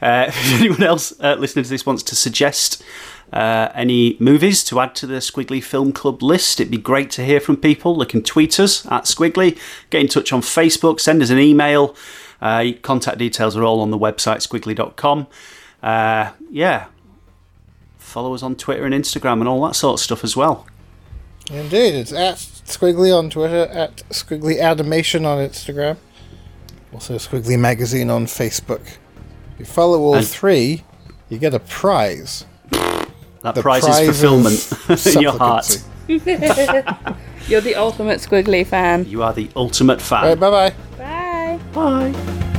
Uh, if anyone else uh, listening to this wants to suggest uh, any movies to add to the Squiggly Film Club list, it'd be great to hear from people. They can tweet us at Squiggly, get in touch on Facebook, send us an email. Uh, contact details are all on the website squiggly.com. Uh, yeah, follow us on Twitter and Instagram and all that sort of stuff as well.
Indeed, it's at Squiggly on Twitter, at Squiggly Animation on Instagram, also Squiggly Magazine on Facebook. If you follow all
And-
three, you get a prize.
That
The
prize,
prize
is fulfillment in your heart.
You're the ultimate Squiggly fan.
You are the ultimate fan.
Right, bye bye.
Bye.
Bye.